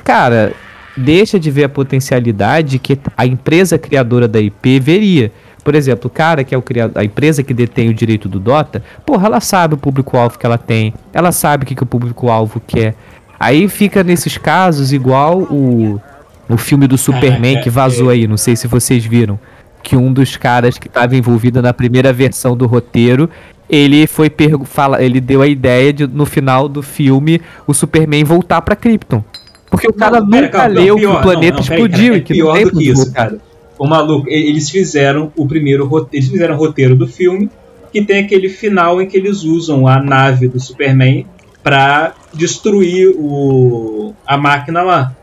[SPEAKER 1] Cara, deixa de ver a potencialidade que a empresa criadora da IP veria. Por exemplo, o cara que é o criador, a empresa que detém o direito do Dota, porra, ela sabe o público-alvo que ela tem, ela sabe o que, que o público-alvo quer. Aí fica nesses casos igual o, o filme do Superman que vazou aí, não sei se vocês viram. Que um dos caras que estava envolvido na primeira versão do roteiro, ele foi fala, ele deu a ideia de no final do filme o Superman voltar pra Krypton. Porque o cara
[SPEAKER 3] Não, pera,
[SPEAKER 1] nunca
[SPEAKER 3] calma, não,
[SPEAKER 1] leu
[SPEAKER 3] pior,
[SPEAKER 1] que o planeta
[SPEAKER 3] não, não, peraí,
[SPEAKER 1] explodiu e que
[SPEAKER 3] é pior do que isso, cara. O maluco, eles fizeram o primeiro roteiro, eles fizeram o roteiro do filme, que tem aquele final em que eles usam a nave do Superman pra destruir o, a máquina lá.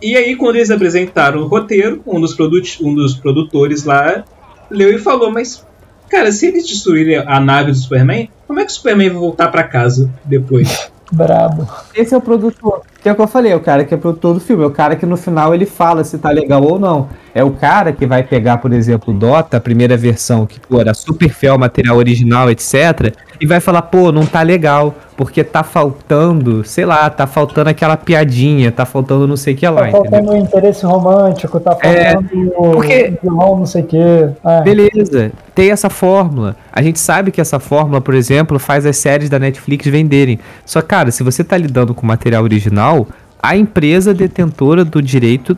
[SPEAKER 3] E aí, quando eles apresentaram o roteiro, um dos, um dos produtores lá leu e falou: Mas, cara, se eles destruírem a nave do Superman, como é que o Superman vai voltar pra casa depois?
[SPEAKER 2] Brabo.
[SPEAKER 6] Esse é o produtor. Que é o que eu falei, é o cara que é produtor do filme. É o cara que no final ele fala se tá legal ou não. É o cara que vai pegar, por exemplo, o Dota, a primeira versão, que pô, era super fiel material original, etc. E vai falar, pô, não tá legal. Porque tá faltando, sei lá, tá faltando aquela piadinha, tá faltando não sei o que lá,
[SPEAKER 2] Tá faltando interesse romântico, tá
[SPEAKER 6] É,
[SPEAKER 2] faltando
[SPEAKER 6] porque-
[SPEAKER 2] vilão, não sei o quê. É.
[SPEAKER 1] Beleza, tem essa fórmula. A gente sabe que essa fórmula, por exemplo, faz as séries da Netflix venderem. Só, cara, se você tá lidando com material original, a empresa detentora do direito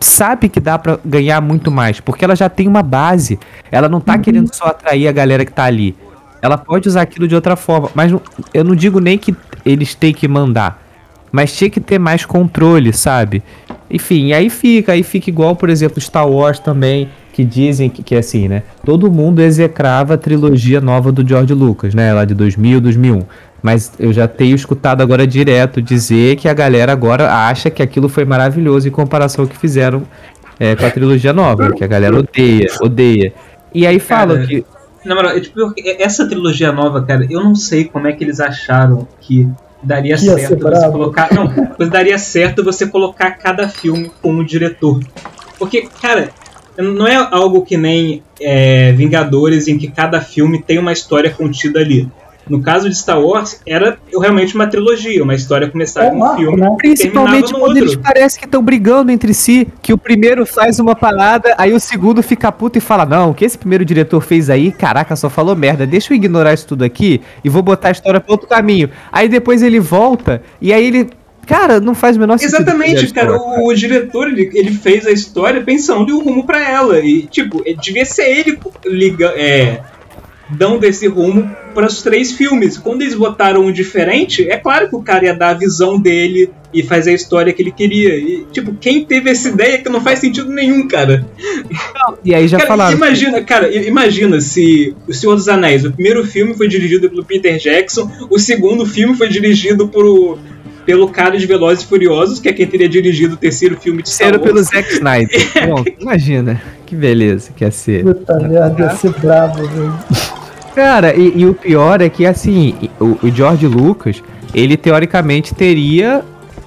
[SPEAKER 1] sabe que dá pra ganhar muito mais, porque ela já tem uma base. Ela não tá querendo só atrair a galera que tá ali. Ela pode usar aquilo de outra forma, mas não- eu não digo nem que eles têm que mandar, mas tinha que ter mais controle, sabe? Enfim, aí fica, aí fica igual, por exemplo, Star Wars também, que dizem que, que é assim, né? Todo mundo execrava a trilogia nova do George Lucas, né? Lá de 2000, 2001. Mas eu já tenho escutado agora direto dizer que a galera agora acha que aquilo foi maravilhoso em comparação ao que fizeram é, com a trilogia nova, que a galera odeia, odeia. E aí falam
[SPEAKER 3] Cara,
[SPEAKER 1] que
[SPEAKER 3] Na moral, é, tipo, essa trilogia nova, cara, eu não sei como é que eles acharam que daria
[SPEAKER 2] Que
[SPEAKER 3] certo você colocar. Não, mas daria certo você colocar cada filme com um diretor. Porque, cara, não é algo que nem é, Vingadores, em que cada filme tem uma história contida ali. No caso de Star Wars, era realmente uma trilogia, uma história começava
[SPEAKER 2] É um marco,
[SPEAKER 3] filme.
[SPEAKER 2] né?
[SPEAKER 3] e
[SPEAKER 1] Principalmente quando eles
[SPEAKER 3] outro.
[SPEAKER 1] parecem que estão brigando entre si, que o primeiro faz uma parada, aí o segundo fica puto e fala: Não, o que esse primeiro diretor fez aí, caraca, só falou merda, deixa eu ignorar isso tudo aqui e vou botar a história pra outro caminho. Aí depois ele volta e aí ele. Cara, não faz o menor sentido.
[SPEAKER 3] Exatamente, cara.
[SPEAKER 1] história,
[SPEAKER 3] O, o diretor ele, ele fez a história pensando em um rumo pra ela. E, tipo, é- devia ser ele liga, é, dando esse rumo para os três filmes. Quando eles botaram um diferente, é claro que o cara ia dar a visão dele e fazer a história que ele queria. E, tipo, quem teve essa ideia que não faz sentido nenhum, cara.
[SPEAKER 1] E aí já
[SPEAKER 3] Cara,
[SPEAKER 1] falaram.
[SPEAKER 3] imagina, cara, i- imagina se O Senhor dos Anéis, o primeiro filme foi dirigido pelo Peter Jackson, o segundo filme foi dirigido por, pelo cara de Velozes e Furiosos, que é quem teria dirigido o terceiro filme de Star
[SPEAKER 1] Terceiro
[SPEAKER 3] Wars.
[SPEAKER 1] pelo Zack Snyder. Bom, imagina. Que beleza que ia ser.
[SPEAKER 2] Puta merda, ia ser brabo, velho.
[SPEAKER 1] Cara, e, e o pior é que, assim, o, o George Lucas, ele teoricamente teria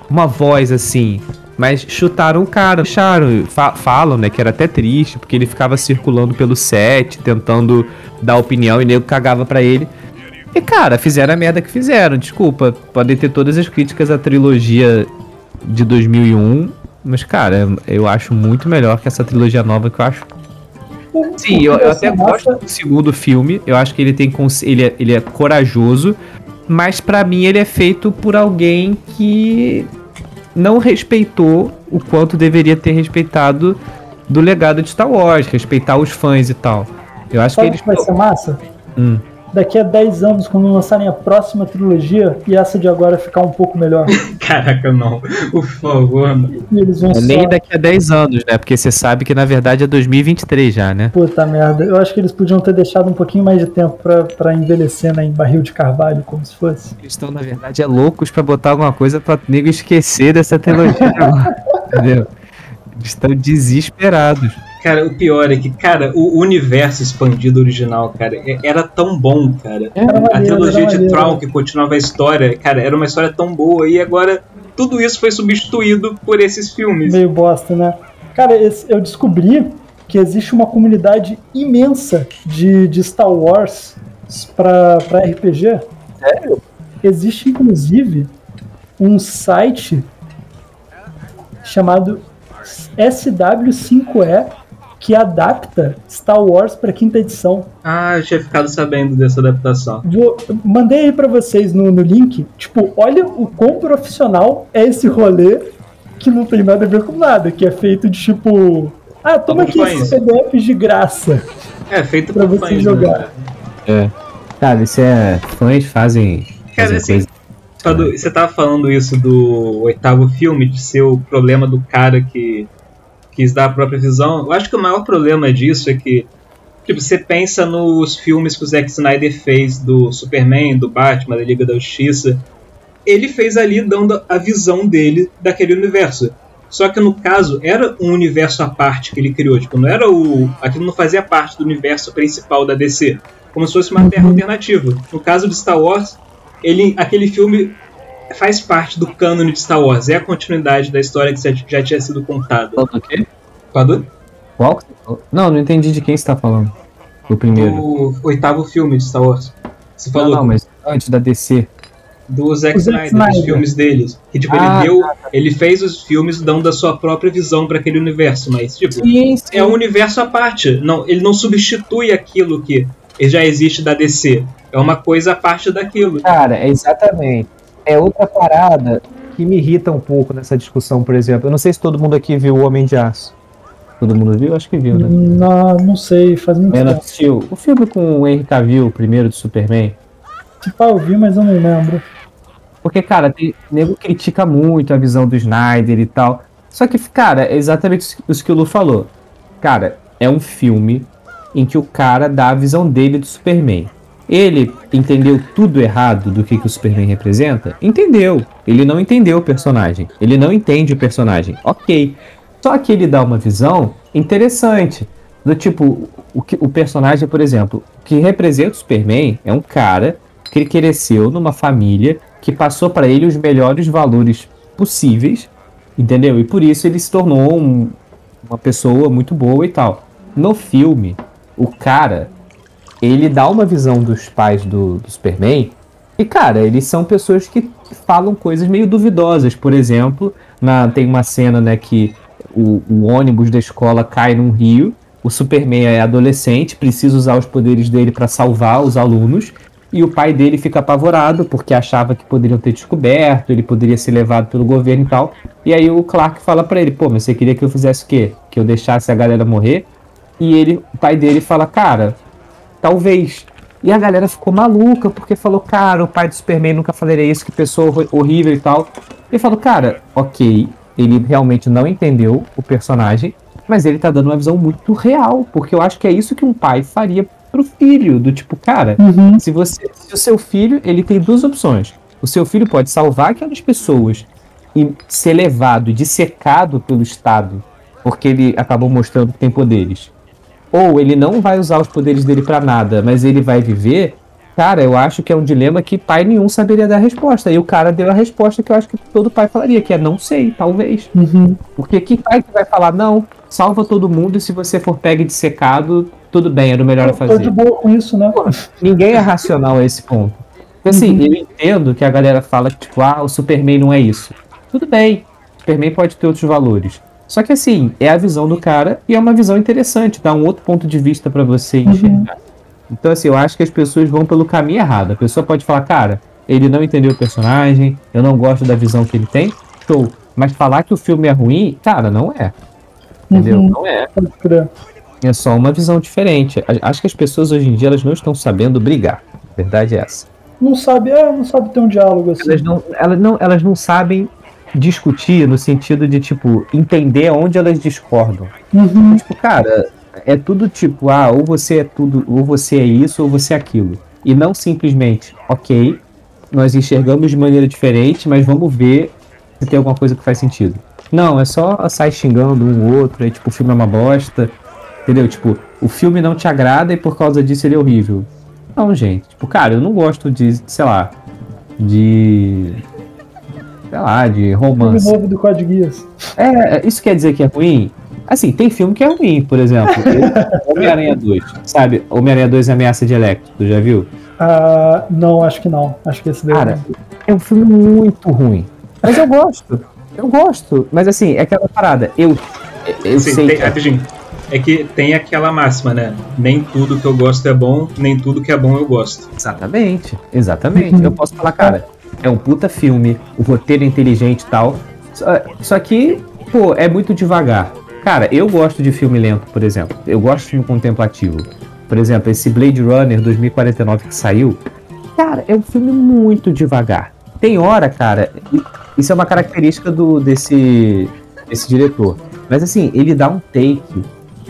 [SPEAKER 1] uma voz assim. Mas chutaram o cara, deixaram, fa- falam, né, que era até triste, porque ele ficava circulando pelo set, tentando dar opinião e nego cagava pra ele. E, cara, fizeram a merda que fizeram, desculpa. Podem ter todas as críticas à trilogia de 2001, mas, cara, eu acho muito melhor que essa trilogia nova que eu acho Sim, eu, eu até gosto do segundo filme. Eu acho que ele tem cons- ele é, ele é corajoso, mas pra mim ele é feito por alguém que não respeitou o quanto deveria ter respeitado do legado de Star Wars, respeitar os fãs e tal. Eu acho que
[SPEAKER 2] Sabe o
[SPEAKER 1] eles
[SPEAKER 2] que vai ser massa?
[SPEAKER 1] Hum.
[SPEAKER 2] Daqui a 10 anos, quando lançarem a próxima trilogia, e essa de agora ficar um pouco melhor.
[SPEAKER 3] Caraca, não. Por favor, mano.
[SPEAKER 2] Eles vão
[SPEAKER 4] É
[SPEAKER 2] só.
[SPEAKER 4] nem daqui a 10 anos, né? Porque você sabe que na verdade é 2023 já, né?
[SPEAKER 2] Puta merda. Eu acho que eles podiam ter deixado um pouquinho mais de tempo pra, pra envelhecer né, em barril de carvalho, como se fosse.
[SPEAKER 4] Eles estão, na verdade, é loucos pra botar alguma coisa pra nego esquecer dessa trilogia. agora, entendeu? Eles estão desesperados.
[SPEAKER 3] Cara, o pior é que, cara, o universo expandido original, cara, é- era tão bom, cara.
[SPEAKER 2] Era
[SPEAKER 3] A
[SPEAKER 2] maneiro,
[SPEAKER 3] trilogia
[SPEAKER 2] era
[SPEAKER 3] de
[SPEAKER 2] maneiro.
[SPEAKER 3] Tron que continuava a história, cara, era uma história tão boa e agora tudo isso foi substituído por esses filmes.
[SPEAKER 2] Meio bosta, né? Cara, eu descobri que existe uma comunidade imensa de, de Star Wars pra, pra RPG. Sério? Existe, inclusive, um site chamado SW5E que adapta Star Wars pra quinta edição.
[SPEAKER 3] Ah, eu tinha ficado sabendo dessa adaptação.
[SPEAKER 2] Vou, mandei aí pra vocês no, no link. Tipo, olha o quão profissional é esse rolê que não tem nada a ver com nada, que é feito de tipo. Ah, toma aqui esses. PDFs de graça.
[SPEAKER 3] É, feito
[SPEAKER 2] Pra
[SPEAKER 3] por
[SPEAKER 2] você
[SPEAKER 3] fãs,
[SPEAKER 2] jogar.
[SPEAKER 3] né?
[SPEAKER 4] É.
[SPEAKER 1] Cara, isso é. Fãs fazem.
[SPEAKER 3] Cara,
[SPEAKER 1] fazem
[SPEAKER 3] assim,
[SPEAKER 1] coisa.
[SPEAKER 3] Você tava falando isso do oitavo filme, de ser o problema do cara que quis dar a própria visão. Eu acho que o maior problema disso é que, tipo, você pensa nos filmes que o Zack Snyder fez do Superman, do Batman, da Liga da Justiça. Ele fez ali dando a visão dele daquele universo. Só que no caso era um universo à parte que ele criou, tipo, não era o. Aquilo não fazia parte do universo principal da DC. Como se fosse uma terra alternativa. No caso de Star Wars, ele, aquele filme faz parte do cânone de Star Wars, é a continuidade da história que já, já tinha sido contada.
[SPEAKER 1] Falando o quê?
[SPEAKER 3] Quando?
[SPEAKER 1] Qual que você falou? Não, não entendi de quem você tá falando. O primeiro.
[SPEAKER 3] O oitavo filme de Star Wars. Você
[SPEAKER 1] Não,
[SPEAKER 3] falou
[SPEAKER 1] não, mas antes da DC.
[SPEAKER 3] do Zack Snyder, dos filmes deles. Que tipo,
[SPEAKER 1] Ah,
[SPEAKER 3] ele deu. Ele fez os filmes dando a sua própria visão para aquele universo, mas tipo,
[SPEAKER 1] Sim,
[SPEAKER 3] é um universo à parte. Não, ele não substitui aquilo que já existe da DC. É uma coisa à parte daquilo.
[SPEAKER 4] Cara, é exatamente. É outra parada que me irrita um pouco nessa discussão, por exemplo. Eu não sei se todo mundo aqui viu O Homem de Aço. Todo mundo viu? Acho que viu, né?
[SPEAKER 2] Não, não sei, faz muito
[SPEAKER 1] É,
[SPEAKER 2] tempo.
[SPEAKER 1] assistiu. O filme com o Henry Cavill, o primeiro do Superman.
[SPEAKER 2] Tipo, eu vi, mas eu não lembro.
[SPEAKER 1] Porque, cara, tem, o nego critica muito a visão do Snyder e tal. Só que, cara, é exatamente isso que o Lu falou. Cara, é um filme em que o cara dá a visão dele do Superman. Ele entendeu tudo errado do que, que o Superman representa? Entendeu. Ele não entendeu o personagem. Ele não entende o personagem. Ok. Só que ele dá uma visão interessante. Do tipo, o, que, o personagem, por exemplo, que representa o Superman é um cara que ele cresceu numa família que passou para ele os melhores valores possíveis, entendeu? E por isso ele se tornou um- uma pessoa muito boa e tal. No filme, o cara, ele dá uma visão dos pais do, do Superman e, cara, eles são pessoas que falam coisas meio duvidosas. Por exemplo, na, tem uma cena, né, que o, o ônibus da escola cai num rio, o Superman é adolescente, precisa usar os poderes dele para salvar os alunos, e o pai dele fica apavorado porque achava que poderiam ter descoberto, ele poderia ser levado pelo governo e tal. E aí o Clark fala pra ele: "Pô, mas você queria que eu fizesse o quê? Que eu deixasse a galera morrer?" E ele, o pai dele fala: "Cara, talvez". E a galera ficou maluca porque falou: "Cara, o pai do Superman nunca falaria isso, que pessoa horrível e tal". Ele falou: "Cara, OK, ele realmente não entendeu o personagem, mas ele tá dando uma visão muito real, porque eu acho que é isso que um pai faria pro filho, do tipo, cara,
[SPEAKER 2] Uhum.
[SPEAKER 1] se você, se o seu filho, ele tem duas opções. O seu filho pode salvar aquelas pessoas e ser levado, dissecado pelo Estado, porque ele acabou mostrando que tem poderes. Ou ele não vai usar os poderes dele pra nada, mas ele vai viver. Cara, eu acho que é um dilema que pai nenhum saberia dar a resposta. E o cara deu a resposta que eu acho que todo pai falaria, que é não sei, talvez.
[SPEAKER 2] Uhum.
[SPEAKER 1] Porque que pai que vai falar, não, salva todo mundo e se você for pego e dissecado, tudo bem, era o melhor a
[SPEAKER 2] Tô
[SPEAKER 1] fazer.
[SPEAKER 2] de boa com isso, né?
[SPEAKER 1] Ninguém é racional a esse ponto. Assim,
[SPEAKER 2] Uhum.
[SPEAKER 1] eu entendo que a galera fala que, tipo, ah, o Superman não é isso. Tudo bem, o Superman pode ter outros valores. Só que, assim, é a visão do cara e é uma visão interessante, dá um outro ponto de vista pra você enxergar. Então, assim, eu acho que as pessoas vão pelo caminho errado. A pessoa pode falar, cara, ele não entendeu o personagem, eu não gosto da visão que ele tem, show. Mas falar que o filme é ruim, cara, não é. Entendeu?
[SPEAKER 2] Uhum.
[SPEAKER 1] Não é. É só uma visão diferente. A- Acho que as pessoas hoje em dia elas não estão sabendo brigar. Verdade é essa.
[SPEAKER 2] Não sabe, é, não sabe ter um diálogo assim.
[SPEAKER 1] Elas não, elas não, elas não sabem discutir no sentido de, tipo, entender onde elas discordam.
[SPEAKER 2] Uhum.
[SPEAKER 1] Tipo, cara, é tudo tipo, ah, ou você é tudo, ou você é isso, ou você é aquilo. E não simplesmente, ok, nós enxergamos de maneira diferente, mas vamos ver se tem alguma coisa que faz sentido. Não, é só sair xingando um ou outro, aí tipo, o filme é uma bosta. Entendeu? Tipo, o filme não te agrada e por causa disso ele é horrível. Não, gente. Tipo, cara, eu não gosto de, sei lá, de. Sei lá, de
[SPEAKER 2] Filme
[SPEAKER 1] romance.
[SPEAKER 2] novo do Código Guias.
[SPEAKER 1] É, isso quer dizer que é ruim? Assim, tem filme que é ruim, por exemplo. Homem-Aranha 2, sabe? Homem-Aranha 2 Ameaça de Electro, tu já viu?
[SPEAKER 2] Ah, não, acho que não. Acho que esse daí.
[SPEAKER 1] Cara, é um filme muito ruim. Mas eu gosto. Eu gosto. Mas assim, é aquela parada. Eu, eu
[SPEAKER 3] Sim,
[SPEAKER 1] sei
[SPEAKER 3] tem,
[SPEAKER 1] que
[SPEAKER 3] rapidinho. É que tem aquela máxima, né? Nem tudo que eu gosto é bom, nem tudo que é bom eu gosto.
[SPEAKER 1] Exatamente, exatamente.
[SPEAKER 2] Uhum.
[SPEAKER 1] Eu posso falar, cara, é um puta filme, o roteiro é inteligente e tal. Só, só que, pô, é muito devagar. Cara, eu gosto de filme lento, por exemplo. Eu gosto de filme contemplativo. Por exemplo, esse Blade Runner 2049 que saiu. Cara, é um filme muito devagar. Tem hora, cara. Isso é uma característica do desse, desse diretor. Mas assim, ele dá um take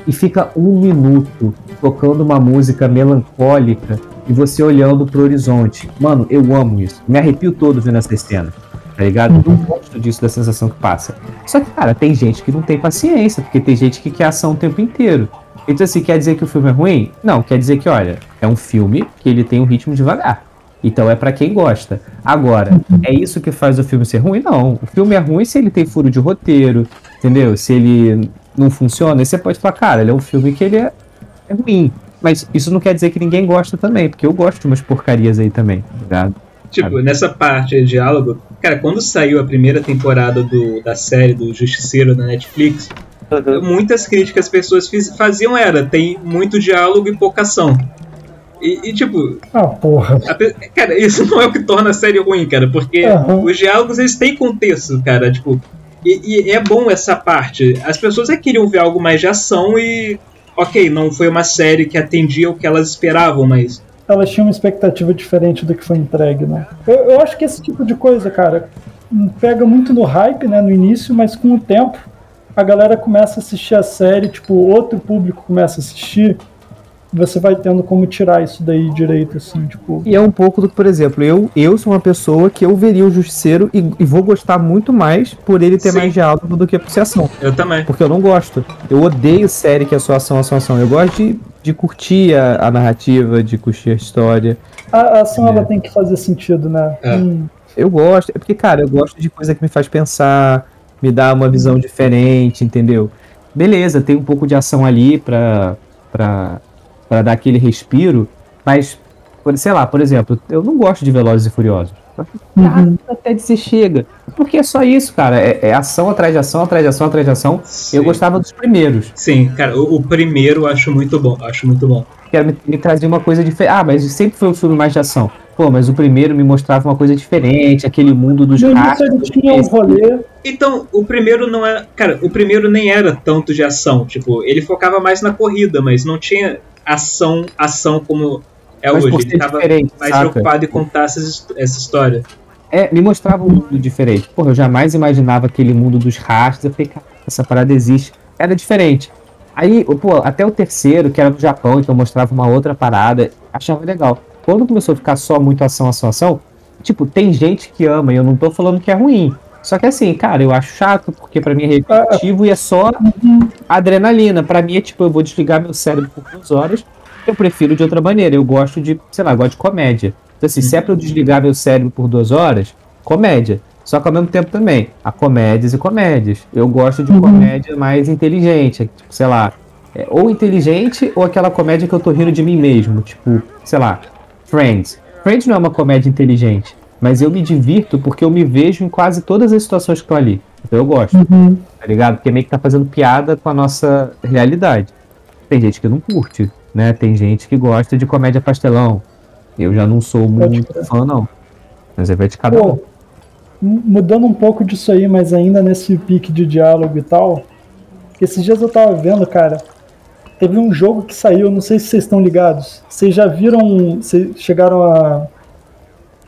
[SPEAKER 1] e fica um minuto tocando uma música melancólica e você olhando pro horizonte. Mano, eu amo isso. Me arrepio todo vendo essa cena. Tá ligado? Eu gosto disso, da sensação que passa. Só que, cara, tem gente que não tem paciência, porque tem gente que quer ação o tempo inteiro. Então, assim, quer dizer que o filme é ruim? Não, quer dizer que, olha, é um filme que ele tem um ritmo devagar. Então é pra quem gosta. Agora, é isso que faz o filme ser ruim? Não. O filme é ruim se ele tem furo de roteiro, entendeu? Se ele não funciona, aí você pode falar, cara, ele é um filme que ele é, é ruim. Mas isso não quer dizer que ninguém gosta também, porque eu gosto de umas porcarias aí também, tá ligado?
[SPEAKER 3] Tipo,
[SPEAKER 1] Sabe?
[SPEAKER 3] nessa parte de diálogo, cara, quando saiu a primeira temporada do, da série do Justiceiro na Netflix, muitas críticas as pessoas fiz- faziam era, tem muito diálogo e pouca ação. E, e, tipo,
[SPEAKER 2] Ah, porra.
[SPEAKER 3] a cara, isso não é o que torna a série ruim, cara, porque
[SPEAKER 2] Aham.
[SPEAKER 3] os diálogos eles têm contexto, cara, tipo, e, e é bom essa parte. As pessoas é queriam ver algo mais de ação e, ok, não foi uma série que atendia o que elas esperavam, mas
[SPEAKER 2] Elas tinham uma expectativa diferente do que foi entregue, né? Eu, eu acho que esse tipo de coisa, cara, hum, pega muito no hype, né, no início, mas com o tempo a galera começa a assistir a série, tipo, outro público começa a assistir, você vai tendo como tirar isso daí direito, assim, tipo.
[SPEAKER 4] E é um pouco do que, por exemplo, eu, eu sou uma pessoa que eu veria o Justiceiro e, e vou gostar muito mais por ele ter
[SPEAKER 3] Sim.
[SPEAKER 4] mais diálogo do que por ser ação.
[SPEAKER 3] eu também.
[SPEAKER 4] Porque eu não gosto. Eu odeio série que é só ação, ação, ação. Eu gosto de, de curtir a, a narrativa, de curtir a história.
[SPEAKER 2] A, a ação
[SPEAKER 4] É.
[SPEAKER 2] ela tem que fazer sentido, né?
[SPEAKER 3] É.
[SPEAKER 2] Hum,
[SPEAKER 4] Eu gosto. É porque, cara, eu gosto de coisa que me faz pensar, me dá uma visão diferente, entendeu? Beleza, tem um pouco de ação ali pra, pra, pra dar aquele respiro, mas, sei lá, por exemplo, eu não gosto de Velozes e Furiosos.
[SPEAKER 2] uhum.
[SPEAKER 1] Até dizer chega. Porque é só isso, cara. É, é ação atrás de ação, atrás de ação, atrás de ação.
[SPEAKER 3] Sim.
[SPEAKER 1] Eu gostava dos primeiros.
[SPEAKER 3] Sim, cara, o, o primeiro eu acho muito bom, acho muito bom.
[SPEAKER 1] Que era me, me trazer uma coisa diferente. Ah, mas sempre foi um filme mais de ação. Pô, mas o primeiro me mostrava uma coisa diferente, aquele mundo dos rastros.
[SPEAKER 2] tinha um rolê.
[SPEAKER 3] Então, o primeiro não é. Cara, o primeiro nem era tanto de ação. Tipo, ele focava mais na corrida, mas não tinha ação, ação como é
[SPEAKER 1] Mas
[SPEAKER 3] hoje. Ele tava
[SPEAKER 1] diferente,
[SPEAKER 3] mais
[SPEAKER 1] saca?
[SPEAKER 3] preocupado em contar essa, his- essa história.
[SPEAKER 1] É, me mostrava um mundo diferente. Porra, eu jamais imaginava aquele mundo dos rastros. Eu falei, cara, essa parada existe. Era diferente. Aí, pô, até o terceiro, que era no Japão, então mostrava uma outra parada, achava legal. Quando começou a ficar só muito ação, ação, ação, tipo, tem gente que ama, e eu não tô falando que é ruim. Só que assim, cara, eu acho chato, porque pra mim é repetitivo e é só adrenalina. Pra mim é tipo, eu vou desligar meu cérebro por duas horas, eu prefiro de outra maneira. Eu gosto de, sei lá, gosto de comédia. Então assim, se é pra eu desligar meu cérebro por duas horas, comédia. Só que ao mesmo tempo também, há comédias e comédias. Eu gosto de
[SPEAKER 2] Uhum.
[SPEAKER 1] comédia mais inteligente, tipo, sei lá, é, ou inteligente ou aquela comédia que eu tô rindo de mim mesmo, tipo, sei lá, Friends. Friends não é uma comédia inteligente, mas eu me divirto porque eu me vejo em quase todas as situações que estão ali. Então eu gosto,
[SPEAKER 2] Uhum.
[SPEAKER 1] tá ligado? Porque meio que tá fazendo piada com a nossa realidade. Tem gente que não curte, né? Tem gente que gosta de comédia pastelão. Eu já não sou muito fã, não. Mas é vai de cada um.
[SPEAKER 2] Pô, m- mudando um pouco disso aí, mas ainda nesse pique de diálogo e tal. Esses dias eu tava vendo, cara. teve um jogo que saiu, não sei se vocês estão ligados. Vocês já viram, vocês chegaram a,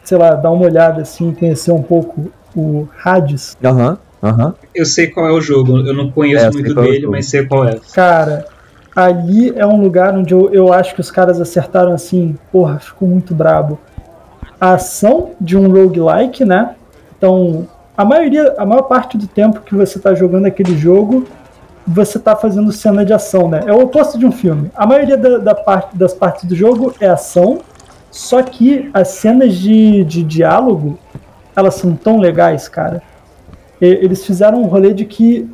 [SPEAKER 2] sei lá, dar uma olhada assim, conhecer um pouco o Hades?
[SPEAKER 4] Aham, aham.
[SPEAKER 3] Eu sei qual é o jogo, eu não conheço
[SPEAKER 4] É,
[SPEAKER 3] muito
[SPEAKER 4] é
[SPEAKER 3] dele, mas sei qual é.
[SPEAKER 2] Cara, ali é um lugar onde eu, eu acho que os caras acertaram assim, porra, ficou muito brabo. A ação de um roguelike, né? Então, a maioria, a maior parte do tempo que você tá jogando aquele jogo, você tá fazendo cena de ação, né? É o oposto de um filme. A maioria da, da parte, das partes do jogo é ação, só que as cenas de, de diálogo, elas são tão legais, cara. E- Eles fizeram um rolê de que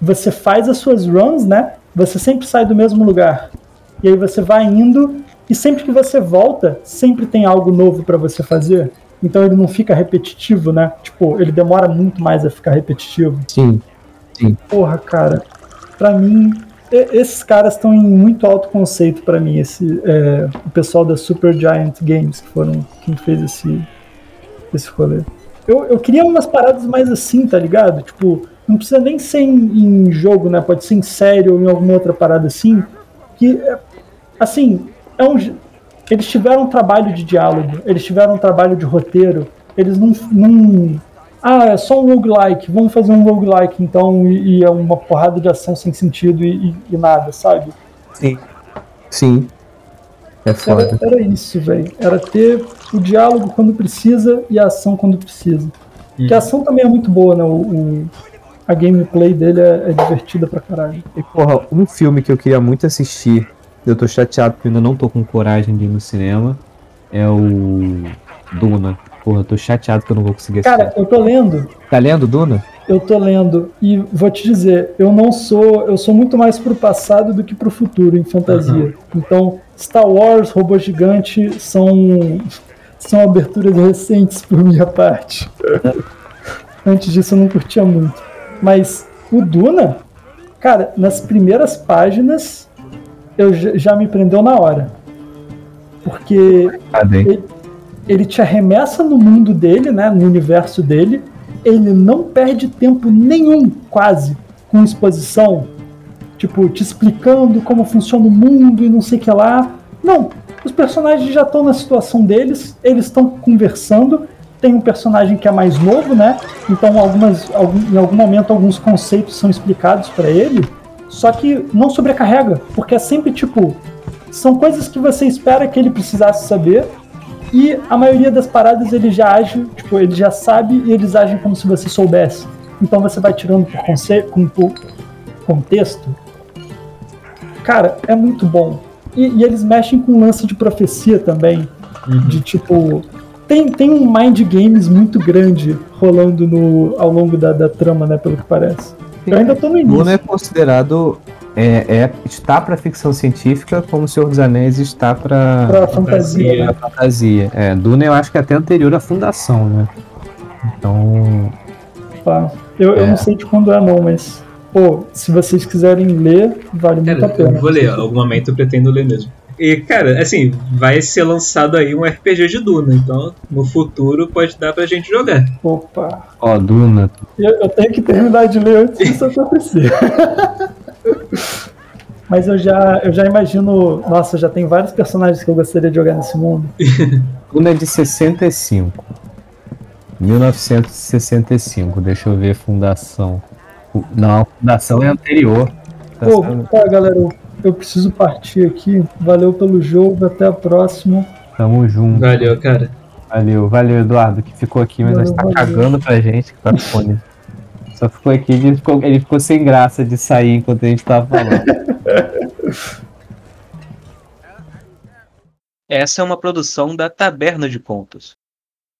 [SPEAKER 2] você faz as suas runs, né? Você sempre sai do mesmo lugar. E aí você vai indo e sempre que você volta, sempre tem algo novo pra você fazer. Então ele não fica repetitivo, né? Tipo, ele demora muito mais a ficar repetitivo.
[SPEAKER 4] Sim.
[SPEAKER 2] Porra, cara, pra mim, esses caras estão em muito alto conceito pra mim. Esse, é, o pessoal da Super Giant Games, que foram quem fez esse, esse rolê. Eu, eu queria umas paradas mais assim, tá ligado? Tipo, não precisa nem ser em, em jogo, né? Pode ser em série ou em alguma outra parada assim. Que, é, assim, é um, eles tiveram um trabalho de diálogo, eles tiveram um trabalho de roteiro, eles não. não ah, é só um roguelike, vamos fazer um roguelike então, e, e é uma porrada de ação sem sentido e, e- e nada, sabe?
[SPEAKER 4] Sim. Sim. É
[SPEAKER 2] Era,
[SPEAKER 4] foda.
[SPEAKER 2] era isso, velho. Era ter o diálogo quando precisa e a ação quando precisa. Porque a ação também é muito boa, né? O, o- a gameplay dele é, é divertida pra caralho.
[SPEAKER 4] E, porra, um filme que eu queria muito assistir, eu tô chateado porque ainda não tô com coragem de ir no cinema, é o Duna. Porra, eu tô chateado que eu não vou conseguir assistir.
[SPEAKER 2] Cara, eu tô lendo,
[SPEAKER 4] tá lendo Duna?
[SPEAKER 2] eu tô lendo e vou te dizer, eu não sou, eu sou muito mais pro passado do que pro futuro em fantasia. Então, Star Wars, Robô Gigante são são aberturas recentes por minha parte. Antes disso eu não curtia muito. Mas o Duna, cara, nas primeiras páginas eu já- me prendeu na hora. Porque ele te arremessa no mundo dele, né, no universo dele. Ele não perde tempo nenhum, quase, com exposição, tipo te explicando como funciona o mundo e não sei o que lá. Não, os personagens já estão na situação deles, eles estão conversando. Tem um personagem que é mais novo, né? Então, algumas, algum- em algum momento, alguns conceitos são explicados para ele. Só que não sobrecarrega, porque é sempre tipo são coisas que você espera que ele precisasse saber e a maioria das paradas ele já age, tipo, ele já sabe e eles agem como se você soubesse. Então você vai tirando por, conce- com- por contexto. Cara, é muito bom. E, e eles mexem com um lance de profecia também. De tipo. Tem, tem um mind games muito grande rolando no, ao longo da, da trama, né? Pelo que parece. Eu ainda tô no início.
[SPEAKER 4] Duna é considerado. É, é, está pra ficção científica como o Senhor dos Anéis está pra,
[SPEAKER 2] Pra fantasia,
[SPEAKER 4] pra fantasia. É, Duna eu acho que é até anterior à fundação, né? Então.
[SPEAKER 2] Tá. Eu, eu
[SPEAKER 4] É.
[SPEAKER 2] não sei de quando é, não, mas. Pô, se vocês quiserem ler, vale muito a
[SPEAKER 3] Cara,
[SPEAKER 2] pena.
[SPEAKER 3] eu vou ler, algum momento eu pretendo ler mesmo. E, cara, assim, vai ser lançado aí um RPG de Duna, então no futuro pode dar pra gente jogar.
[SPEAKER 2] Opa.
[SPEAKER 1] Ó, Duna.
[SPEAKER 2] Eu, eu tenho que terminar de ler antes disso acontecer. Mas eu já, eu já imagino. Nossa, já tem vários personagens que eu gostaria de jogar nesse mundo.
[SPEAKER 1] Duna é de 65. 1965. Deixa eu ver fundação. Fu- Não, a fundação é anterior. Tá
[SPEAKER 2] Pô, tá, galera, eu, eu preciso partir aqui. Valeu pelo jogo, até a próxima.
[SPEAKER 1] Tamo junto.
[SPEAKER 3] Valeu, cara.
[SPEAKER 1] Valeu, valeu, Eduardo, que ficou aqui, mas
[SPEAKER 2] Valeu,
[SPEAKER 1] tá
[SPEAKER 2] valeu.
[SPEAKER 1] cagando pra gente que tá fone. Só ficou aqui ele ficou, ele ficou sem graça de sair enquanto a gente tava falando.
[SPEAKER 7] Essa é uma produção da Taberna de Contos.